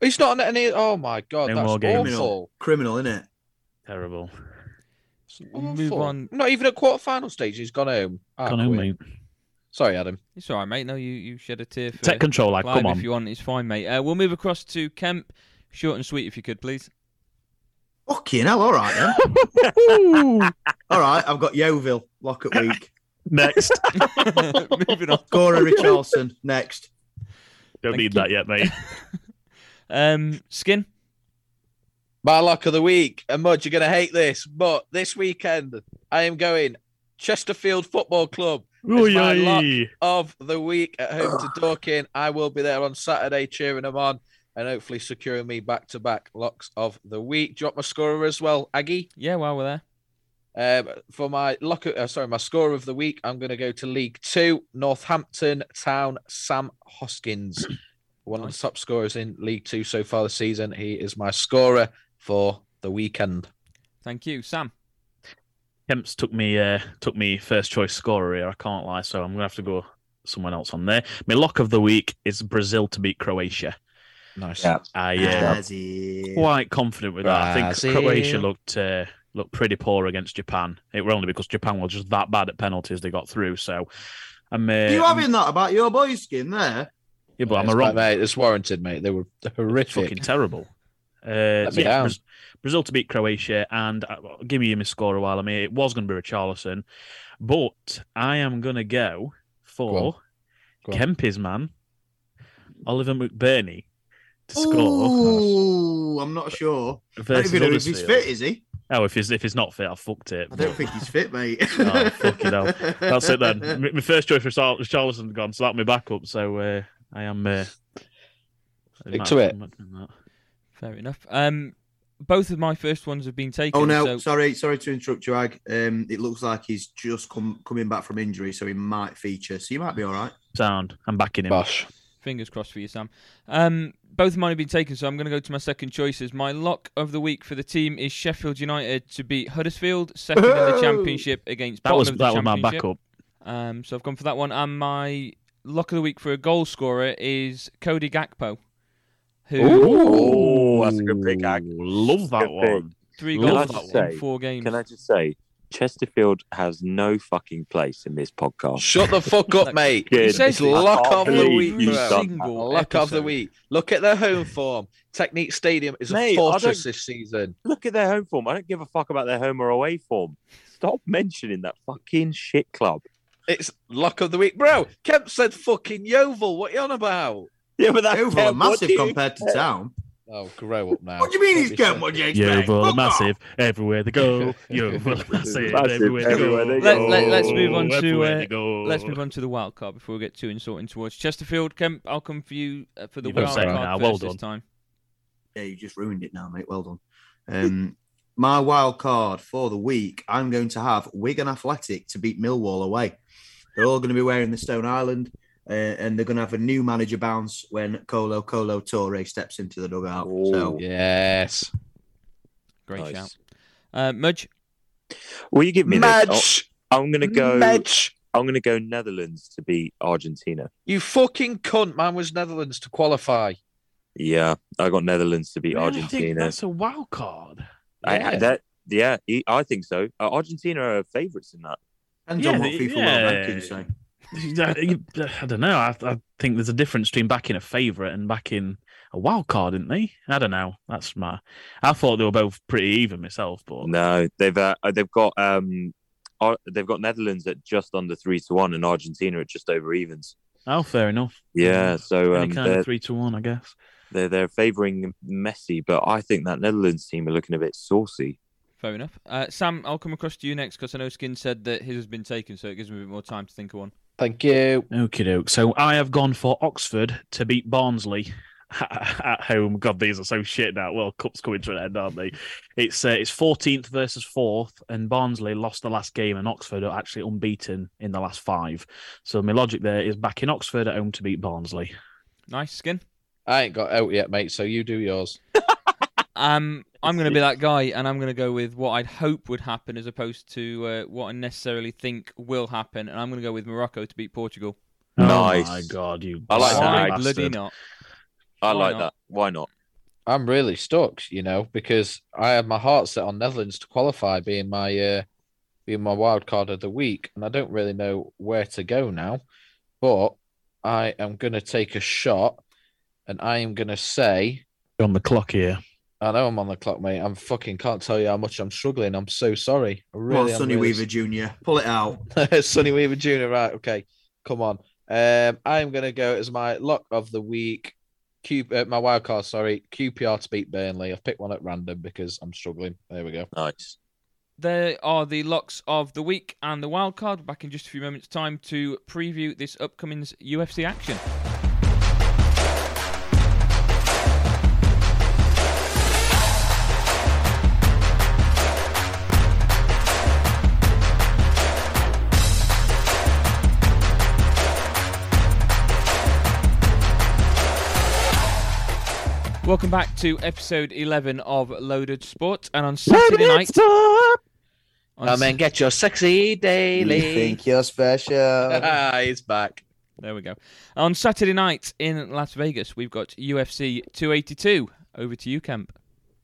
He's not on any. Oh my god, No that's more games. awful. Criminal, isn't it? Terrible. It's Move on. Not even at quarter final stage. He's gone home. Ah, Gone home, quit. mate. Sorry, Adam. It's all right, mate. No, you, you shed a tear for Take control, like, come on. if you want. It's fine, mate. Uh, we'll move across to Kemp. Short and sweet, if you could, please. Fucking hell, all right then. all right, I've got Yeovil, lock at week. Next. Moving on. Cora Richarlison, next. Don't Thank need you. that yet, mate. Um, Skin. My luck of the week. And Mud, you're going to hate this, but this weekend I am going Chesterfield Football Club Oy, my luck. of the week at home to Dorking. I will be there on Saturday cheering them on and hopefully securing me back to back locks of the week. Do you want my scorer as well, Aggie? Yeah, while we're there. Um, for my lock, uh, sorry, my score of the week, I'm going to go to League Two, Northampton Town, Sam Hoskins, one of the top scorers in League Two so far this season. He is my scorer for the weekend. Thank you, Sam. Kemp's took me uh, took me first choice scorer here. I can't lie, so I'm gonna have to go someone else on there. My lock of the week is Brazil to beat Croatia. Nice. Yeah. I uh, As he- quite confident with that. I think Brazil. Croatia looked uh, looked pretty poor against Japan. It were only because Japan was just that bad at penalties they got through. So I'm uh, Are you having that about your boys' skin there? yeah, but I'm a wrong. mate. It's warranted, mate. They were horrific. fucking terrible. Uh, Let me yeah, down. Brazil to beat Croatia, and uh, give me my score a while. I mean, it was going to be Richarlison, but I am going to go Go on. for Go on. Kempy's man, Oliver McBurnie, to score Oh, I'm not sure. I don't even know if he's fit, is he? Oh, if he's if he's not fit, I fucked it. I don't think he's fit, mate. Oh, fucking hell. That's it then. My my first choice for Richarlison gone, so that's my backup. So uh, I am uh, Stick to it. Fair enough. Um, both of my first ones have been taken. Oh no, so- sorry, sorry to interrupt you, Ag. Um, it looks like he's just come coming back from injury, so he might feature. So you might be all right. Sound. I'm backing him. Bosh. Fingers crossed for you, Sam. Um, both of mine have been taken, so I'm going to go to my second choices. My lock of the week for the team is Sheffield United to beat Huddersfield, second in the Championship against That bottom was of the that was my backup. Um, so I've gone for that one. And my lock of the week for a goal scorer is Cody Gakpo, who Oh, that's a good pick, Ag. Ooh, Love that Good pick. one. three Can I goals just in four games. Can I just say, Chesterfield has no fucking place in this podcast. Shut the fuck up, mate. Kid, He says luck of the week, you bro. Single Luck of the week. Look at their home form. Technique Stadium is a Mate, I fortress this season. Look at their home form. I don't give a fuck about their home or away form. Stop mentioning that fucking shit club. It's luck of the week, bro. Kemp said fucking Yeovil. What you on about? Yeah, but that's Overall, Kent, what massive compared to town. Oh, grow up now. What do you mean he's be getting what you Yeah, expect? well, Fuck massive everywhere they go. Yo, well, massive Massive everywhere they everywhere go. they Let- go. let- let's move on to, uh. Let's move on to the wild card before we get too insulting towards Chesterfield. Kemp, I'll come for you uh, for the You've wild card now. first Well this done. time. Yeah, you just ruined it now, mate. Well done. Um, my wild card for the week, I'm going to have Wigan Athletic to beat Millwall away. They're all going to be wearing the Stone Island, uh, and they're going to have a new manager bounce when Kolo Kolo Touré steps into the dugout. So Yes. Great Nice. shout. Uh, Mudge, Will you give me this? Madge. Oh, I'm gonna go. Mudge. I'm gonna go Netherlands to beat Argentina. You fucking cunt. Man was Netherlands to qualify. Yeah, I got Netherlands to beat Really think Argentina. That's a wild card. I, Yeah. that, yeah, I think so. Uh, Argentina are favourites in that. And Yeah, on what FIFA yeah. World Rankings say. I don't know. I, I think there's a difference between backing a favourite and backing a wild card, didn't they? I don't know. That's my. I thought they were both pretty even myself, but No, they've uh, they've got um, they've got Netherlands at just under three to one, and Argentina at just over evens. oh, fair enough. Yeah, so Any um, kind of three to one, I guess. they're they're favouring Messi, but I think that Netherlands team are looking a bit saucy. fair enough. Uh, Sam, I'll come across to you next because I know Skin said that his has been taken, so it gives me a bit more time to think of one. Thank you. Okie doke. So I have gone for Oxford to beat Barnsley at home. God, these are so shit now. World Cup's coming to an end, aren't they? It's uh, it's 14th versus 4th, and Barnsley lost the last game, and Oxford are actually unbeaten in the last five. So my logic there is back in Oxford at home to beat Barnsley. Nice, Skin. I ain't got out yet, mate. So you do yours. Um, I'm going to be that guy, and I'm going to go with what I'd hope would happen as opposed to uh, what I necessarily think will happen, and I'm going to go with Morocco to beat Portugal. Nice. Oh my God, you! I like that. Why bloody not? I Why like not? that. Why not? I'm really stuck, you know, because I had my heart set on Netherlands to qualify, being my uh, being my wild card of the week, and I don't really know where to go now. But I am going to take a shot, and I am going to say, You're on the clock here. I know I'm on the clock, mate. I'm fucking can't tell you how much I'm struggling. I'm so sorry. I Come really, on, am Sonny really Weaver Jr. Pull it out. Sonny Weaver Jr. Right, okay, come on. Um, I'm gonna go as my lock of the week. Q, uh, my wild card, sorry, QPR to beat Burnley. I've picked one at random because I'm struggling. There we go. Nice. There are the locks of the week and the wild card. Back in just a few moments' time to preview this upcoming UFC action. Welcome back to episode 11 of Loaded Sport. And on Saturday night. on Come and get your sexy daily. You daily. think you're special? Ah, He's back. There we go. On Saturday night in Las Vegas, we've got UFC 282. Over to you, Kemp.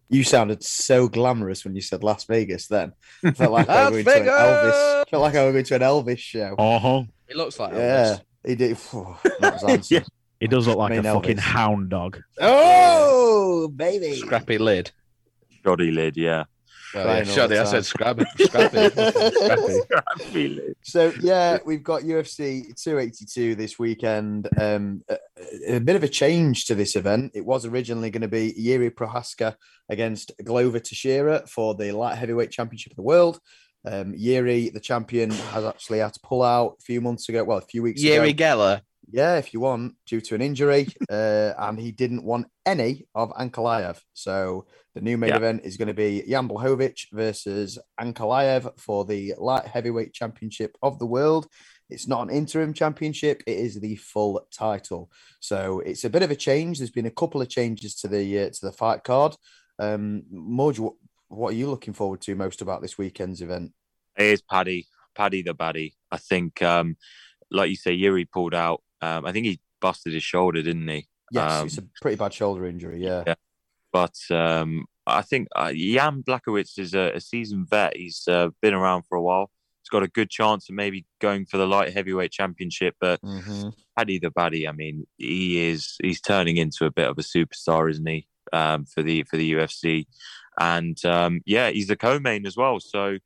You sounded so glamorous when you said Las Vegas. Then felt like I Las was going to an Elvis. Felt like I was going to an Elvis show. Uh huh. It looks like yeah, Elvis. he did. Phew, that was handsome. Yeah. He does look like Main a fucking Elvis. hound dog. Oh, baby! Scrappy lid. Shoddy lid, yeah. Oh, Crying yeah, all shoddy. the I time. said scrappy. Scrappy. scrappy. Scrappy lid. So yeah, we've got UFC 282 this weekend. Um, a, a bit of a change to this event. It was originally going to be Yuri Prochazka against Glover Teixeira for the light heavyweight championship of the world. Um, Yuri, the champion, has actually had to pull out a few months ago. Well, a few weeks Yuri ago. Geller. Yeah, if you want, due to an injury, uh, and he didn't want any of Ankalaev. So the new main Yeah. event is going to be Jan Blachowicz versus Ankalaev for the light heavyweight championship of the world. It's not an interim championship; it is the full title. So it's a bit of a change. There's been a couple of changes to the uh, to the fight card. Um, Moj, what, what are you looking forward to most about this weekend's event? It is Paddy, Paddy the baddie. I think, um, like you say, Yuri pulled out. Um, I think he busted his shoulder, didn't he? Yes, Um, it's a pretty bad shoulder injury. Yeah, Yeah. But um, I think uh, Jan Blachowicz is a, a seasoned vet. He's uh, been around for a while. He's got a good chance of maybe going for the light heavyweight championship. But Mhm. Paddy the baddie, I mean, he is he's turning into a bit of a superstar, isn't he? Um, for the for the UFC, and um, yeah, he's the co-main as well. So,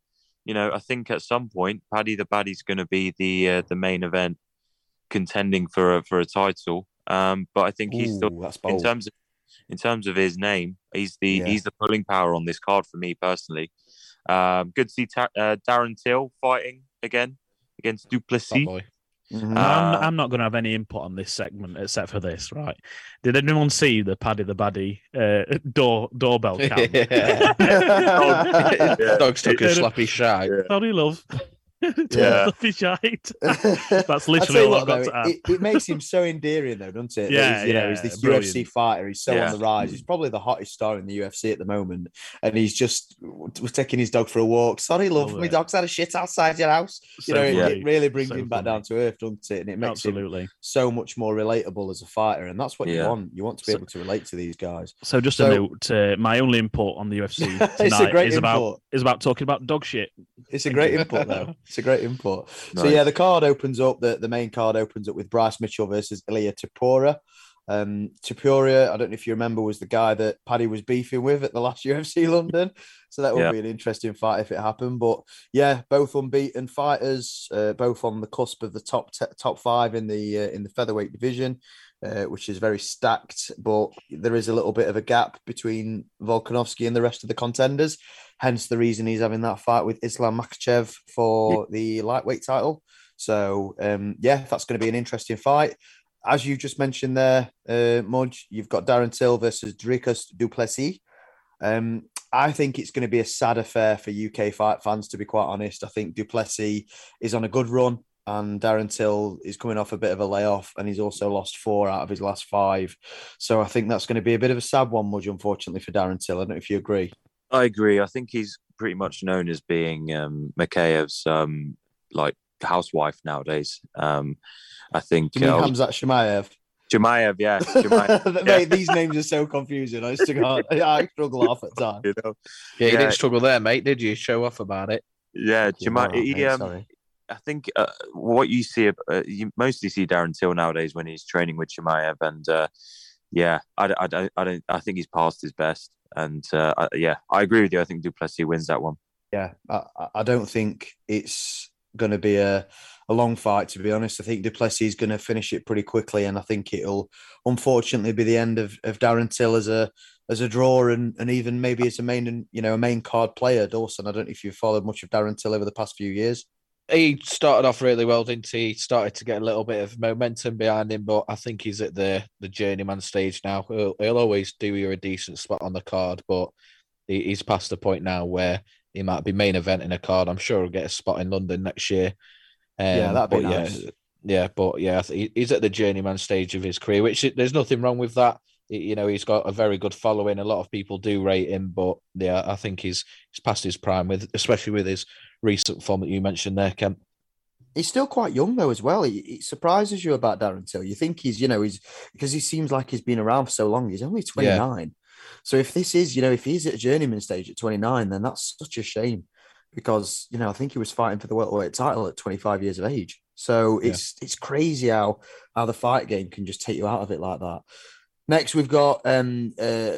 you know, I think at some point, Paddy the baddie's going to be the uh, the main event, contending for a, for a title. Um, but I think he's still Ooh, that's in terms of in terms of his name, he's the Yeah. he's the pulling power on this card for me personally. Um, good to see Ta- uh, Darren Till fighting again against That du Plessis. boy. Mhm. No, I'm, Uh, I'm not going to have any input on this segment except for this, right? Did anyone see the Paddy the Baddie uh, door doorbell cam? Yeah. Yeah. Dogs took a Yeah. slappy shite. Yeah. Sorry, love. Yeah. Don't be shite. That's That's literally all I've got to add. It, it makes him so endearing, though, doesn't it? Yeah, he's, you know, yeah, he's this brilliant. UFC fighter. He's so Yeah. on the rise. He's probably the hottest star in the UFC at the moment, and he's just was taking his dog for a walk. Sorry, love, Love my it. dog's had a shit outside your house. You So know, funny. it, really brings So him back down to earth, doesn't it? And it makes him Absolutely. so much more relatable as a fighter, and that's what you want. You want to be So- able to relate to these guys. So just So- a note, uh, my only input on the UFC it's a tonight great is about is about talking about dog shit. It's a great you. input, though. It's a great input. So yeah, the card opens up. The, the main card opens up with Bryce Mitchell versus Ilia Topuria. Um, Topuria, I don't know if you remember, was the guy that Paddy was beefing with at the last UFC London. So that would Yeah. be an interesting fight if it happened. But yeah, both unbeaten fighters, uh, both on the cusp of the top te- top five in the uh, in the featherweight division, uh, which is very stacked. But there is a little bit of a gap between Volkanovski and the rest of the contenders. Hence the reason he's having that fight with Islam Makhachev for the lightweight title. So um, yeah, that's going to be an interesting fight. As you just mentioned there, uh, Mudge, you've got Darren Till versus Dricus du Plessis. Um, I think it's going to be a sad affair for UK fight fans, to be quite honest. I think du Plessis is on a good run, and Darren Till is coming off a bit of a layoff, and he's also lost four out of his last five. So I think that's going to be a bit of a sad one, Mudge, unfortunately, for Darren Till. I don't know if you agree. I agree. I think he's pretty much known as being um, Makhayev's um, like housewife nowadays. Um, I think Do you mean uh, Khamzat Chimaev? Jemayev, yeah, Jemayev, Mate, these names are so confusing. I just can't. I struggle off at times. you know, Yeah, you Yeah. didn't struggle there, mate, did you? Show off about it. yeah, Yeah, Jemayev. alright, um. I think uh, what you see, uh, you mostly see Darren Till nowadays when he's training with Chimaev, and uh, yeah, I, I, don't- I don't, I think he's past his best, and uh, I, yeah, I agree with you. I think du Plessis wins that one. Yeah, I, I- don't think it's going to be a, a long fight, to be honest. I think du Plessis is going to finish it pretty quickly, and I think it'll unfortunately be the end of, of Darren Till as a as a draw and, and even maybe as a main you know a main card player. Dawson, I don't know if you've followed much of Darren Till over the past few years. He started off really well, didn't he? He started to get a little bit of momentum behind him, but I think he's at the the journeyman stage now. He'll, he'll always do you a decent spot on the card, but he, he's past the point now where he might be main event in a card. I'm sure he'll get a spot in London next year. Um, Yeah, that'd be but nice. Yeah, yeah, but yeah, he- he's at the journeyman stage of his career, which there's nothing wrong with that. You know, he's got a very good following. A lot of people do rate him, but yeah, I think he's he's past his prime with, especially with his recent form that you mentioned there, Kemp. He's still quite young though, as well. It, it surprises you about Darren Till. You think he's, you know, he's because he seems like he's been around for so long. He's only twenty nine. So if this is, you know, if he's at a journeyman stage at twenty nine, then that's such a shame because you know I think he was fighting for the welterweight title at twenty five years of age. So Yeah. it's it's crazy how how the fight game can just take you out of it like that. Next, we've got um, uh,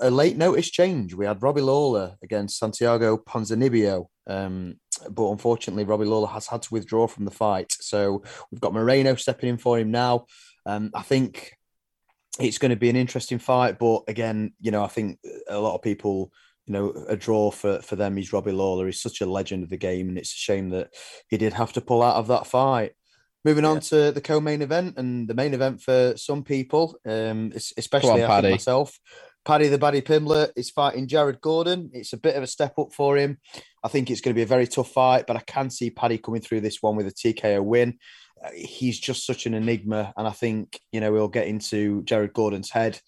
a late notice change. We had Robbie Lawler against Santiago Ponzinibbio, um, but unfortunately, Robbie Lawler has had to withdraw from the fight. So we've got Morono stepping in for him now. Um, I think it's going to be an interesting fight, but again, you know, I think a lot of people, you know, a draw for for them is Robbie Lawler. He's such a legend of the game, and it's a shame that he did have to pull out of that fight. Moving on to the co-main event and the main event for some people, um, es- especially I Paddy. myself. Paddy the Baddy Pimblett is fighting Jared Gordon. It's a bit of a step up for him. I think it's going to be a very tough fight, but I can see Paddy coming through this one with a TKO win. Uh, He's just such an enigma, and I think you know we'll get into Jared Gordon's head.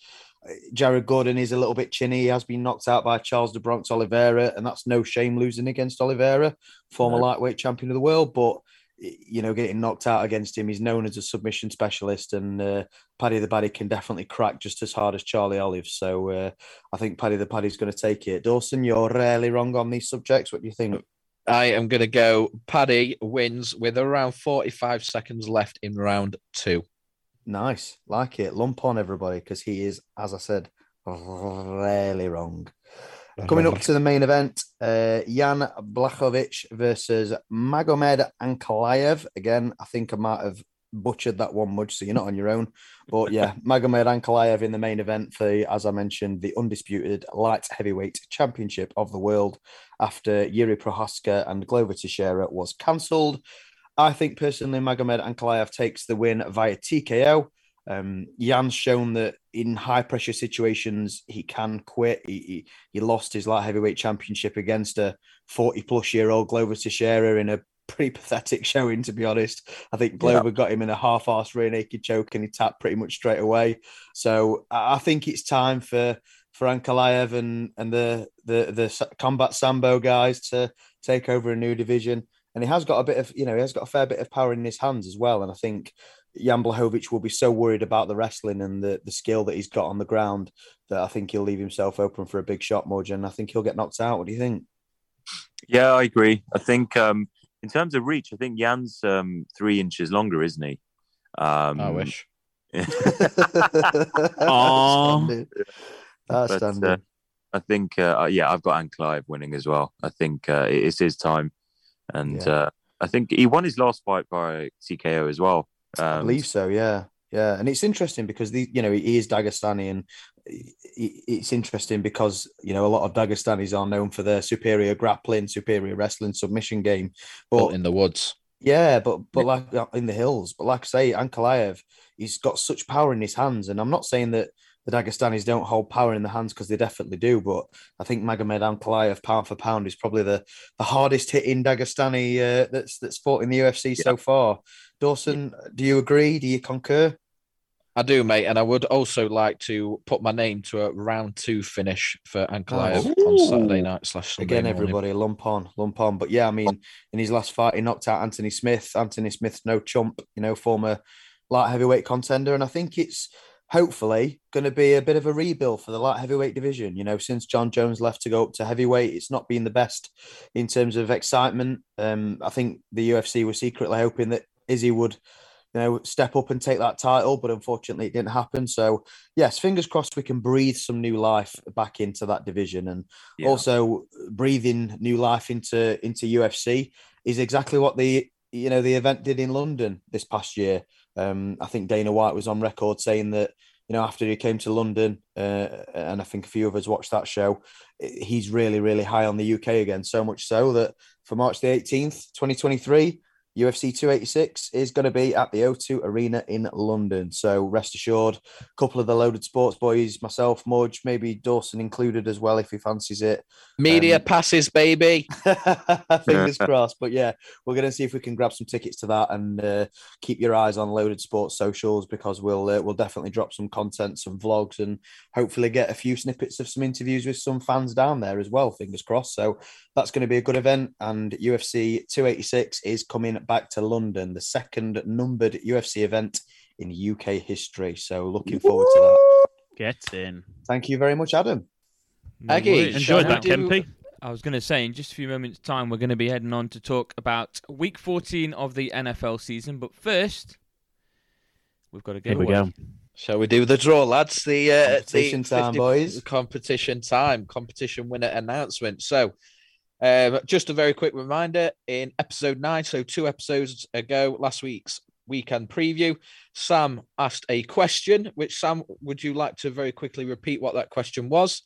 Uh, Jared Gordon is a little bit chinny. He has been knocked out by Charles do Bronx Oliveira, and that's no shame losing against Oliveira, former No. lightweight champion of the world. But you know, getting knocked out against him, he's known as a submission specialist, and uh, Paddy the Baddy can definitely crack just as hard as Charlie Olive. So uh, I think Paddy the Paddy's going to take it. Dawson, you're rarely wrong on these subjects. What do you think? I am going to go. Paddy wins with around 45 seconds left in round two. Nice, like it. Lump on everybody because he is, as I said, rarely wrong. Coming up to the main event, uh, Jan Blachowicz versus Magomed Ankalaev. Again, I think I might have butchered that one much, so you're not on your own. But yeah, Magomed Ankalaev in the main event for, as I mentioned, the undisputed light heavyweight championship of the world after Yuri Prochazka and Glover Teixeira was cancelled. I think personally, Magomed Ankalaev takes the win via TKO. Um, Jan's shown that in high pressure situations he can quit. He, he he lost his light heavyweight championship against a 40 plus year old Glover Teixeira in a pretty pathetic showing, to be honest. I think Glover got him in a half arsed rear naked choke and he tapped pretty much straight away. So I I think it's time for for Ankalaev and and the the the combat sambo guys to take over a new division. And he has got a bit of, you know, he has got a fair bit of power in his hands as well. And I think Jan Blachowicz will be so worried about the wrestling and the, the skill that he's got on the ground that I think he'll leave himself open for a big shot, Morgan. I think he'll get knocked out. What do you think? Yeah, I agree. I think um, in terms of reach, I think Jan's um, three inches longer, isn't he? Um, I wish. Outstanding. But, Outstanding. uh, I think, uh, yeah, I've got Ankalaev winning as well. I think uh, it's his time, and Yeah. uh, I think he won his last fight by TKO as well. Um, I believe so. Yeah, yeah, and it's interesting because the you know he is Dagestani, and it's interesting because you know a lot of Dagestanis are known for their superior grappling, superior wrestling, submission game. But in the woods. yeah, but but like uh, in the hills, but like I say, Ankalaev, he's got such power in his hands, and I'm not saying that the Dagestanis don't hold power in the hands because they definitely do, but I think Magomed Ankalaev, pound for pound, is probably the the hardest hitting Dagestani uh, that's that's fought in the UFC so far. Dawson, do you agree? Do you concur? I do, mate, and I would also like to put my name to a round two finish for Ankalaev on Saturday night slash Sunday Again, morning. everybody lump on, lump on. But yeah, I mean, in his last fight, he knocked out Anthony Smith. Anthony Smith's no chump, you know, former light heavyweight contender. And I think it's hopefully going to be a bit of a rebuild for the light heavyweight division. You know, since Jon Jones left to go up to heavyweight, it's not been the best in terms of excitement. Um, I think the UFC was secretly hoping that Izzy would. You know, step up and take that title, but unfortunately, it didn't happen. So, yes, fingers crossed we can breathe some new life back into that division, and Yeah. also breathing new life into into UFC is exactly what the you know the event did in London this past year. Um, I think Dana White was on record saying that you know after he came to London, uh, and I think a few of us watched that show, he's really really high on the UK again. So much so that for March the eighteenth, twenty twenty three. UFC 286 is going to be at the O2 Arena in London. So rest assured, a couple of the loaded sports boys, myself, Mudge, maybe Dawson included as well if he fancies it. Media Um, passes, baby. Fingers crossed. But yeah, we're going to see if we can grab some tickets to that and uh, keep your eyes on Loaded Sports socials because we'll uh, we'll definitely drop some content, some vlogs, and hopefully get a few snippets of some interviews with some fans down there as well. Fingers crossed. So that's going to be a good event. And UFC 286 is coming back to London, the second numbered UFC event in UK history. So looking forward to that. Get in. Thank you very much, Adam. No Aggie, worries. Enjoyed that, do- Kempy. I was going to say, in just a few moments' time, we're going to be heading on to talk about week 14 of the NFL season. But first, we've got to go. Here we go. Shall we do the draw, lads? The uh, Competition the time, boys. Competition time. Competition winner announcement. So, um, just a very quick reminder: in episode nine, so two episodes ago, last week's weekend preview, Sam asked a question. Which Sam, would you like to very quickly repeat what that question was?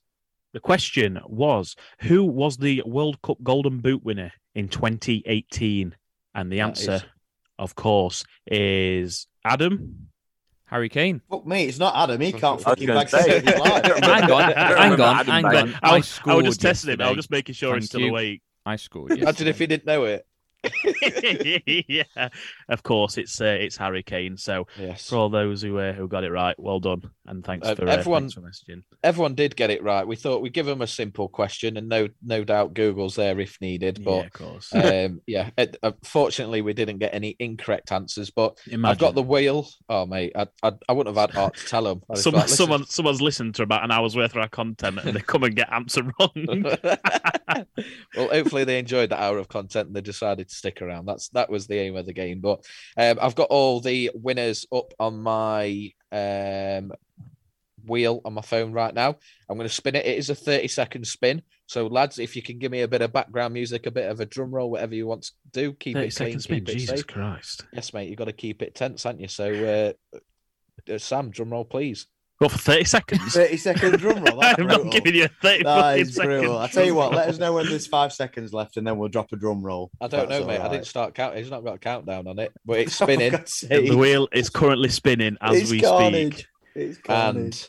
The question was Who was the World Cup Golden Boot winner in 2018? And the answer, is- of course, is Adam. Harry Kane. Fuck me, it's not Adam. He can't I was fucking back say. save his life. Hang on, I don't hang on, hang on. I, I was, I was just testing him. I was just making sure Thank he's still you. awake. I scored. Imagine yesterday. if he didn't know it. yeah, of course, it's uh, it's Harry Kane. So Yes. for all those who uh, who got it right, well done, and thanks Uh, for uh, everyone- thanks for messaging. Everyone did get it right. We thought we'd give them a simple question, and no, no doubt Google's there if needed. yeah, But of course. um, yeah, it, uh, fortunately we didn't get any incorrect answers. But Imagine. I've got the wheel. Oh mate, I, I, I wouldn't have had art to tell them. Someone, someone, someone's listened to about an hour's worth of our content, and they come and get answer wrong. well, hopefully they enjoyed that hour of content and they decided to stick around. That's that was the aim of the game. But um, I've got all the winners up on my um, wheel on my phone right now. I'm going to spin it. It is a 30 second spin. So, lads, if you can give me a bit of background music, a bit of a drum roll, whatever you want to do, keep it clean, keep it Jesus safe. Christ! Yes, mate, you've got to keep it tense, haven't you? So, uh, uh, Sam, drum roll, please. Go for thirty seconds. 30 second drum roll. That's I'm brutal. not giving you a thirty That fucking is brutal. seconds. I tell you what, let us know when there's five seconds left, and then we'll drop a drum roll. I don't That's know, mate. I didn't start counting. It's not got a countdown on it, but it's oh, spinning. God's sake. The wheel is currently spinning as It's we carnage. speak. It's carnage.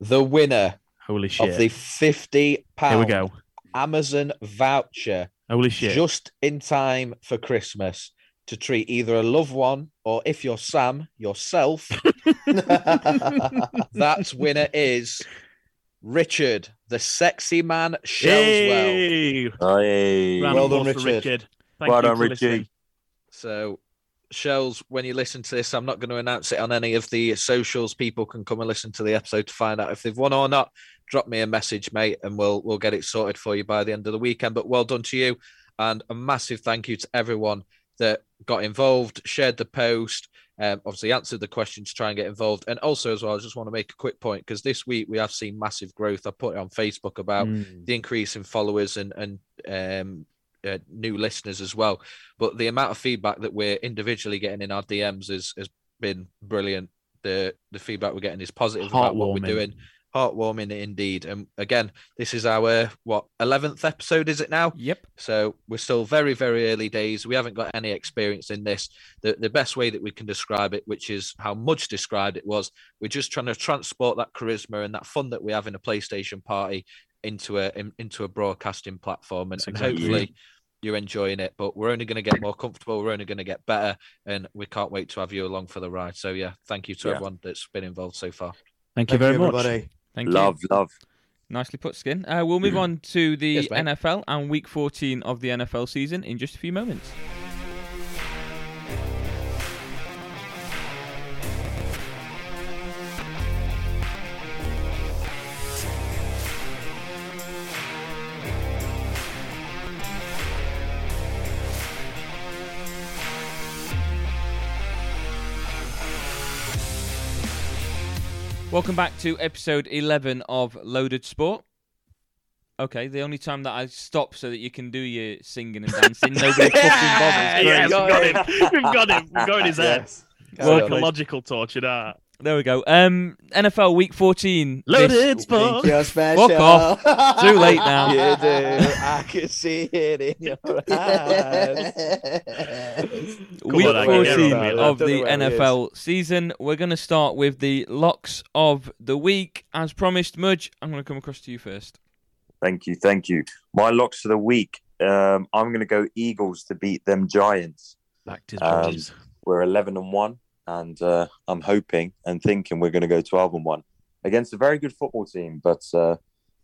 and the winner Holy shit! of the fifty pound Here we go. Amazon voucher Holy shit! just in time for Christmas to treat either a loved one or if you're Sam yourself. that winner is Richard, the sexy man Shellswell. Yay! Hey. Well done, applause for Richard. Richard. Thank Well you done, for Richie. So, Shells, when you listen to this, I'm not going to announce it on any of the socials. People can come and listen to the episode to find out if they've won or not. Drop me a message, mate, and we'll we'll get it sorted for you by the end of the weekend. But well done to you, and a massive thank you to everyone that got involved, shared the post, um, obviously answered the question to try and get involved, and also as well, I just want to make a quick point because this week we have seen massive growth. I put it on Facebook about Mm. the increase in followers and and um, uh, new listeners as well. But the amount of feedback that we're individually getting in our DMs is has been brilliant. The the feedback we're getting is positive about what we're doing. Heartwarming indeed. And again, this is our what eleventh episode, is it now? Yep. So we're still very, very early days. We haven't got any experience in this. The the best way that we can describe it, which is how much described it, was we're just trying to transport that charisma and that fun that we have in a PlayStation party into a in, into a broadcasting platform, and, That's and hopefully you're enjoying it. But we're only going to get more comfortable. We're only going to get better, and we can't wait to have you along for the ride. So yeah, thank you to Yeah. everyone that's been involved so far. Thank you Thank very much. Everybody. Thank Love, you. love. Nicely put, Skin. Uh, we'll move on to the Yes. NFL and Week 14 of the NFL season in just a few moments. Welcome back to episode 11 of Loaded Sport. Okay, the only time that I stop so that you can do your singing and dancing, nobody fucking bothers. yes, we've got him. We've got him. We've got his head. Well, Psychological torture that. There we go. Um, NFL Week 14. Loaded this- sport. Think. Fuck off. Too late now. You do. I can see it in your eyes. Week on, Aggie, get 14 of the know where he is. NFL season. We're going to start with the locks of the week. As promised, Mudge, I'm going to come across to you first. Thank you, thank you. My locks for the week. Um, I'm going to go Eagles to beat them Giants. Backed his Um. We're 11 and one, and uh, I'm hoping and thinking we're going to go 12 and one against a very good football team. But uh,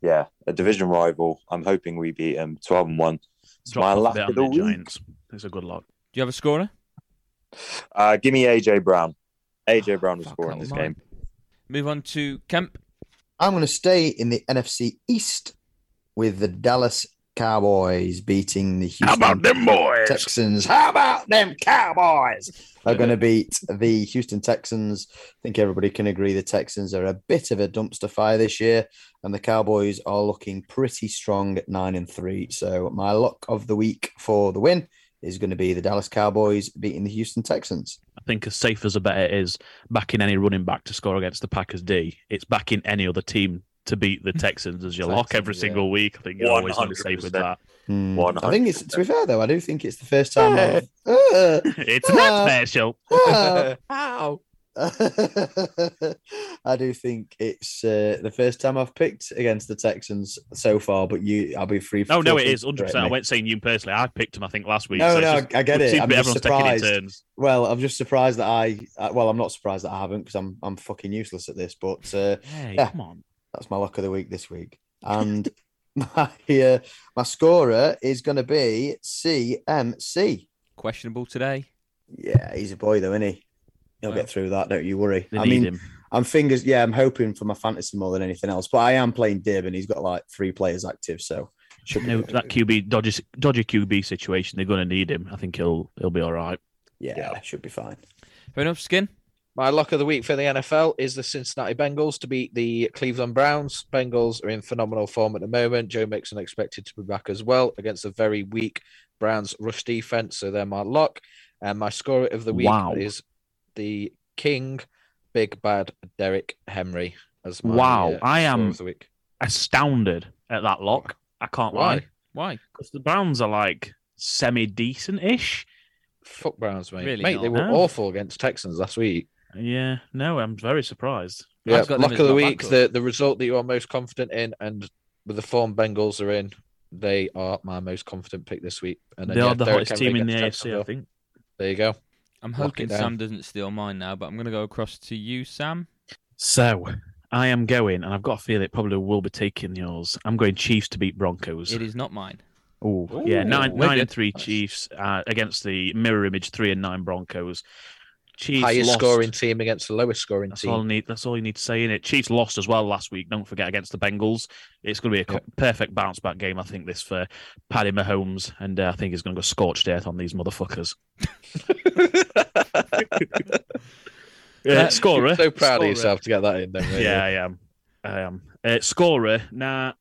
yeah, a division rival. I'm hoping we beat them 12 and one. It's Drop my off luck bit of the the week. Giants. It's a good lock. Do you have a scorer? Uh, give me AJ Brown. AJ Oh, Brown will fuck, score in this mine. game. Move on to Kemp. I'm going to stay in the NFC East with the Dallas Cowboys beating the Houston Texans. How about them boys? Texans. How about them Cowboys? Are going to beat the Houston Texans. I think everybody can agree the Texans are a bit of a dumpster fire this year, and the Cowboys are looking pretty strong at nine and three. So my luck of the week for the win is going to be the Dallas Cowboys beating the Houston Texans. I think as safe as a bet it is backing any running back to score against the Packers D, it's backing any other team to beat the Texans as your lock Texans, every yeah. single week. I think you're always going to be safe with that. One I think it's to be fair though. I do think it's the first time. I've, Uh, it's not Uh, special. uh, Ow. I do think it's uh, the first time I've picked against the Texans so far. But you, I'll be free. No, no, feel it free is to 100. correct percent I went saying you personally. I picked him. I think last week. No, so no, just- I get it. I'm just everyone's taking surprised. turns. Well, I'm just surprised that I. Uh, well, I'm not surprised that I haven't because I'm I'm fucking useless at this. But uh, Hey, Yeah. come on. that's my luck of the week this week. And my uh, my scorer is going to be CMC. Questionable today. Yeah, he's a boy though, isn't he? He'll Well, get through that. Don't you worry. They I need mean, him. I'm fingers. Yeah, I'm hoping for my fantasy more than anything else. But I am playing Dib, and he's got like three players active, so should be No, that QB dodgy, dodgy QB situation. They're going to need him. I think he'll he'll be all right. yeah, Yeah. should be fine. Fair enough, Skin. My luck of the week for the NFL is the Cincinnati Bengals to beat the Cleveland Browns. Bengals are in phenomenal form at the moment. Joe Mixon expected to be back as well against a very weak Browns rush defense. So they're my luck. And my scorer of the week Wow. is the King, Big Bad Derrick Henry. As my, Wow, uh, I am- of the week. Astounded at that lock. I can't Why? lie Why? because the Browns are like semi decent ish. Fuck Browns, mate. Really mate, they were No. awful against Texans last week. Yeah, no, I'm very surprised. Yeah, I've got them luck of the week, the, the result that you are most confident in, and with the form Bengals are in, they are my most confident pick this week. And then, they yeah, are the Derrick hottest Henry team in the AFC, I think. There you go. I'm hoping it down. Sam doesn't steal mine now, but I'm going to go across to you, Sam. So I am going, and I've got a feel it probably will be taking yours. I'm going Chiefs to beat Broncos. It is not mine. Oh, yeah, nine, nine and three Chiefs uh, against the mirror image three and nine Broncos. Chiefs Highest lost. scoring team against the lowest scoring That's all, team. need, that's all you need to say in it. Chiefs lost as well last week. Don't forget against the Bengals. It's going to be a co- perfect bounce back game, I think, this for Paddy Mahomes. And uh, I think he's going to go scorched earth on these motherfuckers. Uh, scorer. so proud Scorer. of yourself to get that in, then. Really. Yeah, I am. I am. Uh, scorer. Now,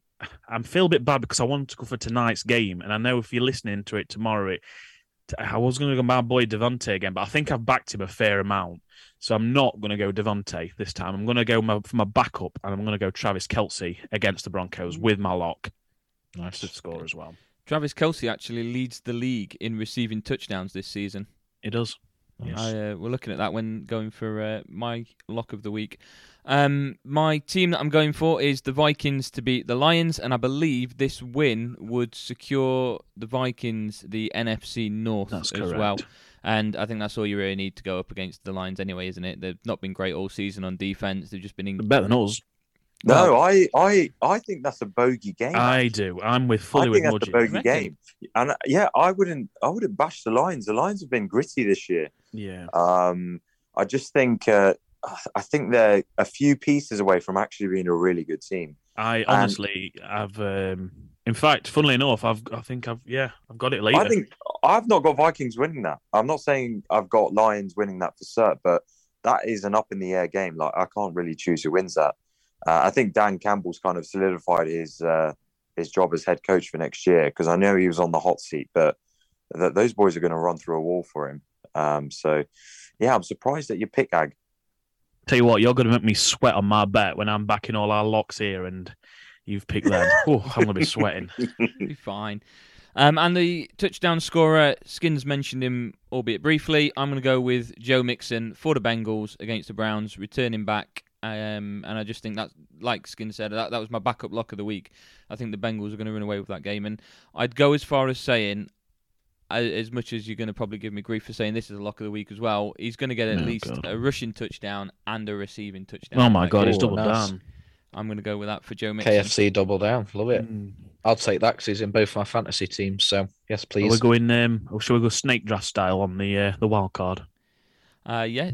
I'm feel a bit bad because I wanted to go for tonight's game, and I know if you're listening to it tomorrow, it, I was going to go my boy Devontae again, but I think I've backed him a fair amount, so I'm not going to go Devontae this time. I'm going to go my, for my backup, and I'm going to go Travis Kelce against the Broncos with my lock. Nice to score as well. Travis Kelce actually leads the league in receiving touchdowns this season. It does. Yes. I, uh, we're looking at that when going for uh, my lock of the week. Um, my team that I'm going for is the Vikings to beat the Lions, and I believe this win would secure the Vikings the NFC North That's as correct. well. And I think that's all you really need to go up against the Lions anyway, isn't it? They've not been great all season on defense. They've just been in. Better than us. No, I, I, I think that's a bogey game. I do. I'm with fully I with think that's a bogey game, and uh, yeah, I wouldn't, I wouldn't bash the Lions. The Lions have been gritty this year. Yeah. Um, I just think, uh, I think they're a few pieces away from actually being a really good team. I honestly, I've, um, in fact, funnily enough, I've, I think I've, yeah, I've got it later. I think I've not got Vikings winning that. I'm not saying I've got Lions winning that for cert, but that is an up in the air game. Like I can't really choose who wins that. Uh, I think Dan Campbell's kind of solidified his uh, his job as head coach for next year because I know he was on the hot seat, but th- those boys are going to run through a wall for him. Um, so, yeah, I'm surprised that you pick Ag. Tell you what, you're going to make me sweat on my bet when I'm backing all our locks here, and you've picked them. oh, I'm going to be sweating. be fine. Um, and the touchdown scorer, Skins mentioned him, albeit briefly. I'm going to go with Joe Mixon for the Bengals against the Browns, returning back. Um, and I just think that, like Skin said, that, that was my backup lock of the week. I think the Bengals are going to run away with that game. And I'd go as far as saying, a- as much as you're going to probably give me grief for saying this is a lock of the week as well, he's going to get at Oh, least God. a rushing touchdown and a receiving touchdown. Oh my God, game. he's Oh, doubled nice. down. I'm going to go with that for Joe Mixon. KFC double down. Love it. Mm. I'll take that because he's in both my fantasy teams. So, yes, Are please. we going? Um, or shall we go snake draft style on the uh, the wild card? Uh, yeah.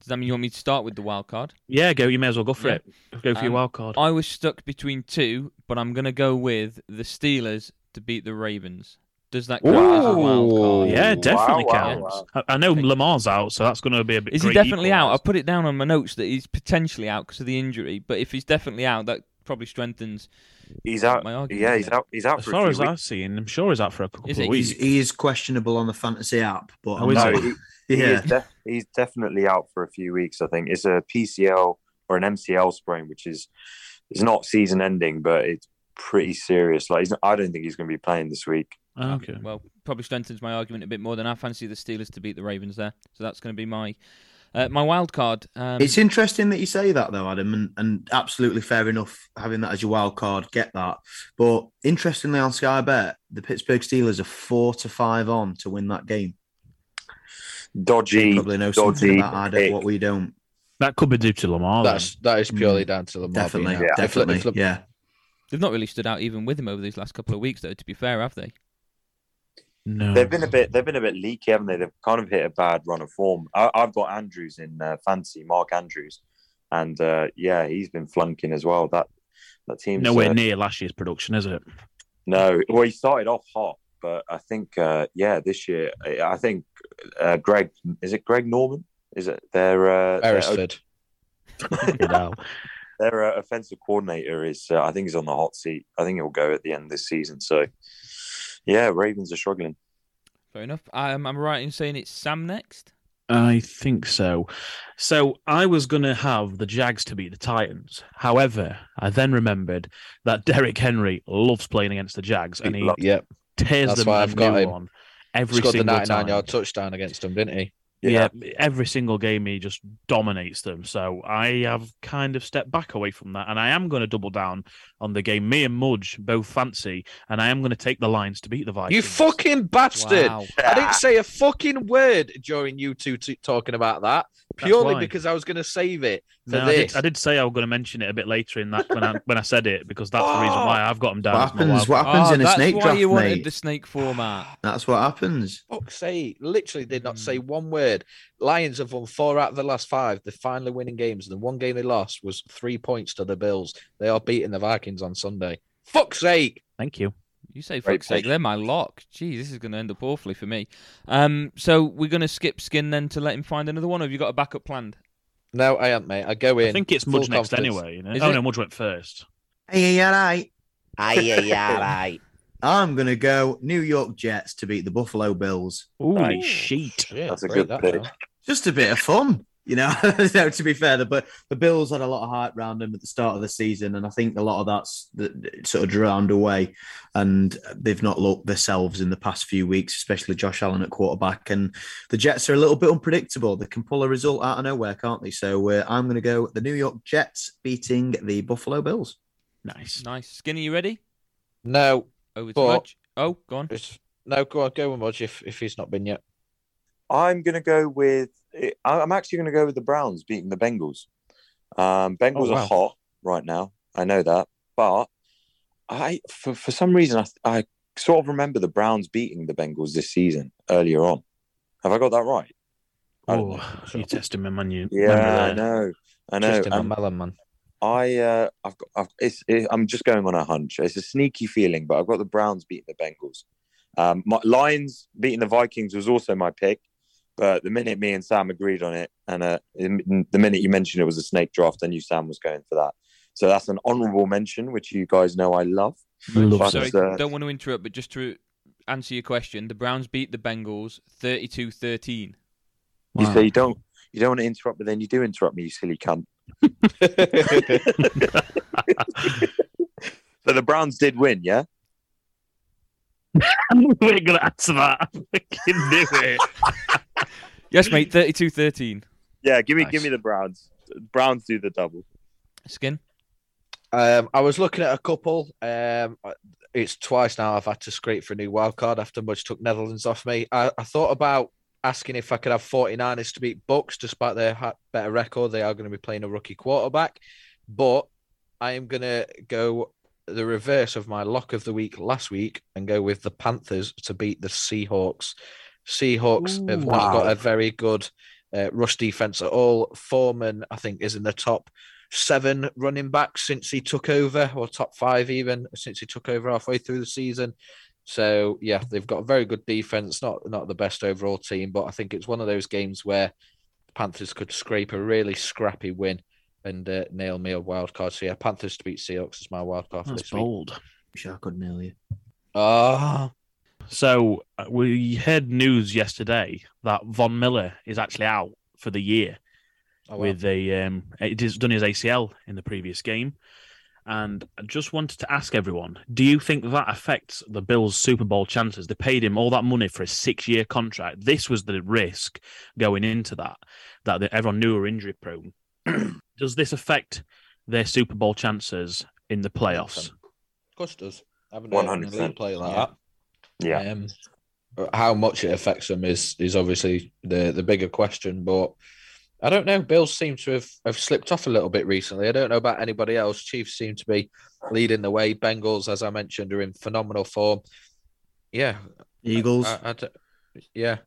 Does that mean you want me to start with the wild card? Yeah, go. You may as well go for Yeah. it. Go for your Um, wild card. I was stuck between two, but I'm going to go with the Steelers to beat the Ravens. Does that count as a wild card? Yeah, definitely wow, counts. wow. I, I know Lamar's out, so that's going to be a bit. Is he great definitely out? I put it down on my notes that he's potentially out because of the injury. But if he's definitely out, that probably strengthens. He's out. My argument, Yeah, he's out. He's out As for a far as weeks. I've seen, I'm sure he's out for a couple Is of it? weeks. He's, he is questionable on the fantasy app, but Oh, is? No, he, he yeah, is def- he's definitely out for a few weeks. I think it's a PCL or an MCL sprain, which is it's not season ending, but it's pretty serious. Like he's not, I don't think he's going to be playing this week. Ah, okay. Well, probably strengthens my argument a bit more than I fancy the Steelers to beat the Ravens there. So that's going to be my uh, my wild card. Um, It's interesting that you say that though, Adam, and, and absolutely fair enough having that as your wild card. Get that, but interestingly on Sky Bet, the Pittsburgh Steelers are four to five on to win that game. Dodgy, Probably know something dodgy about Adam, pick. what we don't. That could be due to Lamar. then. That's that is purely down to Lamar. Definitely, being out. Yeah. If definitely, if yeah. they've not really stood out even with him over these last couple of weeks, though. To be fair, have they? No. They've been a bit. They've been a bit leaky, haven't they? They've kind of hit a bad run of form. I, I've got Andrews in uh, fancy, Mark Andrews, and uh, yeah, he's been flunking as well. That that team nowhere near last year's production, is it? No, well, he started off hot, but I think uh, yeah, this year I I think uh, Greg is it Greg Norman? Is it their uh, Beresford. You know. their uh, offensive coordinator is? Uh, I think he's on the hot seat. I think he'll go at the end of this season. So yeah, Ravens are struggling. Fair enough. Um, I'm right in saying it's Sam next. I think so. So I was going to have the Jags to beat the Titans. However, I then remembered that Derrick Henry loves playing against the Jags and he Lo- Yep. tears That's them why a I've got new him. one every Scored the 99 time. yard touchdown against them, didn't he? Yeah. every single game he just dominates them. So I have kind of stepped back away from that, and I am going to double down on the game. Me and Mudge both fancy, and I am going to take the Lions to beat the Vikings. You fucking bastard! Wow. I didn't say a fucking word during you two t- talking about that That's purely because I was going to save it for No, I did. I did say I was going to mention it a bit later in that when I when I said it because that's the reason Oh. why I've got them down. What happens? What happens Oh, in a snake draft? that's snake why draft, you wanted mate? the snake format. That's what happens. Fuck's sake, literally did not say hmm. one word. Lions have won four out of the last five. They're finally winning games. The one game they lost was three points to the Bills. They are beating the Vikings on Sunday. Fuck's sake! Thank you. You say Great fuck's sake, they're my lock. Gee, this is going to end up awfully for me. Um, so we're going to skip Skin then to let him find another one. Or have you got a backup planned? No, I am, mate. I go in. I think it's full Mudge next confidence. anyway. You know? Is Oh it? no, Mudge went first. Hey, all right. Aye, aye, aye, I'm gonna go New York Jets to beat the Buffalo Bills. Holy Nice. sheet! Yeah, That's a good that pick. down. Just a bit of fun, you know. no, to be fair, the but the Bills had a lot of hype around them at the start of the season, and I think a lot of that's the, sort of drowned away, and they've not looked themselves in the past few weeks, especially Josh Allen at quarterback. And the Jets are a little bit unpredictable; they can pull a result out of nowhere, can't they? So uh, I'm going to go the New York Jets beating the Buffalo Bills. Nice. Nice. Skinny, you ready? No, Over to But- Mudge. Oh, go on. no, go on, go with Mudge if, if he's not been yet. I'm going to go with. I'm actually going to go with the Browns beating the Bengals. Um, Bengals Oh, wow. are hot right now. I know that, but I for for some reason I I sort of remember the Browns beating the Bengals this season earlier on. Have I got that right? Oh, you're testing my man. You Yeah, I know. I know. Just in Um, my melon, man. I uh, I've got. I've, it's. It, I'm just going on a hunch. It's a sneaky feeling, but I've got the Browns beating the Bengals. Um, my Lions beating the Vikings was also my pick, but the minute me and Sam agreed on it, and uh, in- the minute you mentioned it was a snake draft, I knew Sam was going for that. So that's an honourable mention, which you guys know I love. Love But, Sorry, uh, don't want to interrupt, but just to answer your question, the Browns beat the Bengals 32-13. You say you don't. You don't want to interrupt, but then you do interrupt me, you silly cunt. So the Browns did win, yeah. We're gonna answer that. I fucking knew it. Yes, mate, 32-13. Yeah, give me Nice. give me the Browns. Browns do the double. Skin? Um, I was looking at a couple. Um, it's twice now I've had to scrape for a new wild card after Mudge took Netherlands off me. I, I thought about asking if I could have 49ers to beat Bucks, despite their ha- better record. They are going to be playing a rookie quarterback, but I am going to go the reverse of my lock of the week last week and go with the Panthers to beat the Seahawks. Seahawks have not Wow. got a very good uh, rush defense at all. Foreman, I think, is in the top seven running backs since he took over, or top five even since he took over halfway through the season. So yeah, they've got a very good defense. Not not the best overall team, but I think it's one of those games where the Panthers could scrape a really scrappy win and uh, nail me a wild card. So yeah, Panthers to beat Seahawks is my wild card for That's this week. bold. Wish I could nail you. Ah, So uh, we heard news yesterday that Von Miller is actually out for the year. Oh, wow. with a um, he's done his ACL in the previous game, and I just wanted to ask everyone: Do you think that affects the Bills' Super Bowl chances? They paid him all that money for a six-year contract. This was the risk going into that that everyone knew were injury prone. Does this affect their Super Bowl chances in the playoffs? Of course it does. I haven't heard 100%. elite player like Yeah. that. Yeah. Um, how much it affects them is is obviously the the bigger question, but I don't know. Bills seem to have, have slipped off a little bit recently. I don't know about anybody else. Chiefs seem to be leading the way. Bengals, as I mentioned, are in phenomenal form. Yeah, Eagles. I, I don't- yeah.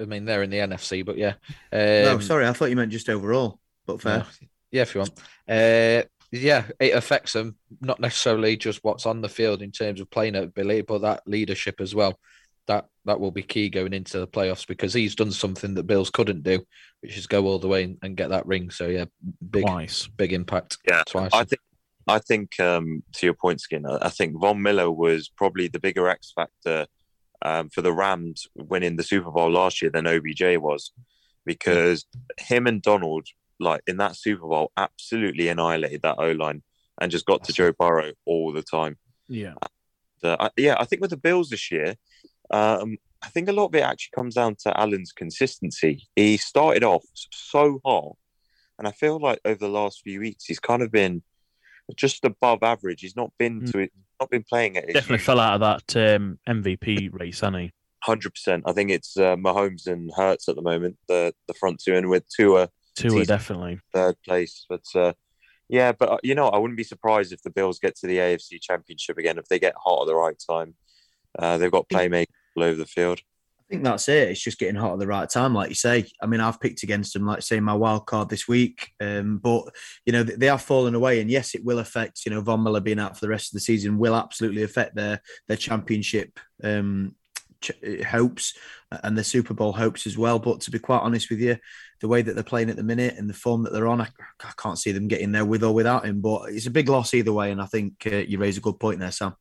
I mean, they're in the NFC, but yeah. no, Um, sorry, I thought you meant just overall. But fair. no. Yeah, if you want. Uh, yeah, it affects them, not necessarily just what's on the field in terms of playing ability, but that leadership as well. That that will be key going into the playoffs because he's done something that Bills couldn't do, which is go all the way and, and get that ring. So yeah, big Twice. big impact. Yeah, twice. I think I think um, to your point, Skinner. I think Von Miller was probably the bigger X factor um, for the Rams winning the Super Bowl last year than OBJ was, because him and Donald, like in that Super Bowl, absolutely annihilated that O line and just got to Joe Burrow all the time. Yeah. Uh, I- yeah, I think with the Bills this year, um, I think a lot of it actually comes down to Allen's consistency. He started off so hot, and I feel like over the last few weeks he's kind of been just above average. He's not been to it, not been playing at Definitely fell out of that um, MVP race, hasn't he? hundred percent. I think it's uh, Mahomes and Hurts at the moment, the the front two, and with Tua Tua, He's- definitely. third place. But uh, yeah, but uh, you know, I wouldn't be surprised if the Bills get to the AFC Championship again if they get hot at the right time. Uh, they've got playmakers all over the field. I think that's it. It's just getting hot at the right time, like you say. I mean, I've picked against them, like say my wild card this week, um, but you know they they have fallen away, and yes, it will affect. You know, Von Miller being out for the rest of the season will absolutely affect their their championship um, ch- hopes and their Super Bowl hopes as well. But to be quite honest with you, the way that they're playing at the minute and the form that they're on, I, I can't see them getting there with or without him. But it's a big loss either way, and I think uh, you raise a good point there, Sam.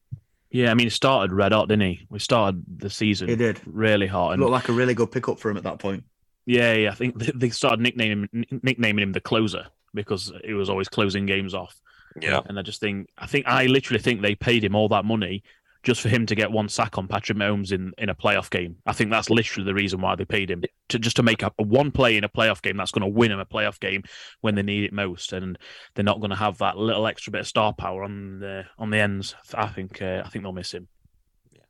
Yeah, I mean, it started red hot, didn't he? We started the season He did. really hot, and Looked like a really good pickup for him at that point. yeah, yeah, I think they- they started nicknaming nicknaming him the closer because he was always closing games off. Yeah. and I just think I think I literally think they paid him all that money just for him to get one sack on Patrick Mahomes in, in a playoff game. I think that's literally the reason why they paid him to just to make up one play in a playoff game that's going to win him a playoff game when they need it most, and they're not going to have that little extra bit of star power on the on the ends. I think uh, I think they'll miss him. Yeah,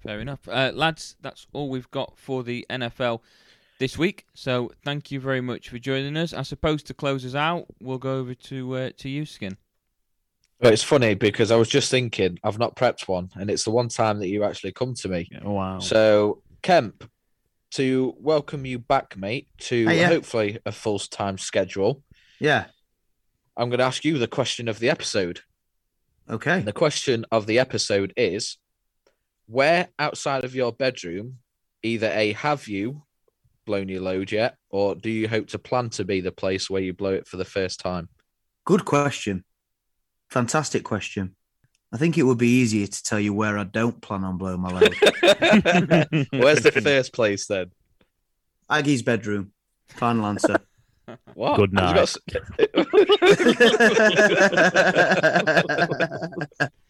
fair enough. Uh, lads, that's all we've got for the NFL this week. So thank you very much for joining us. I suppose to close us out, we'll go over to uh, to you, Skin. But it's funny because I was just thinking I've not prepped one, and it's the one time that you actually come to me. Oh, wow. So Kemp, to welcome you back, mate, to Hey, yeah. hopefully a full time schedule. Yeah. I'm going to ask you the question of the episode. Okay. And the question of the episode is where outside of your bedroom, either A, have you blown your load yet, or do you hope to plan to be the place where you blow it for the first time? Good question. Fantastic question. I think it would be easier to tell you where I don't plan on blowing my load. Where's the first place then? Aggie's bedroom. Final answer. What? Good Have you got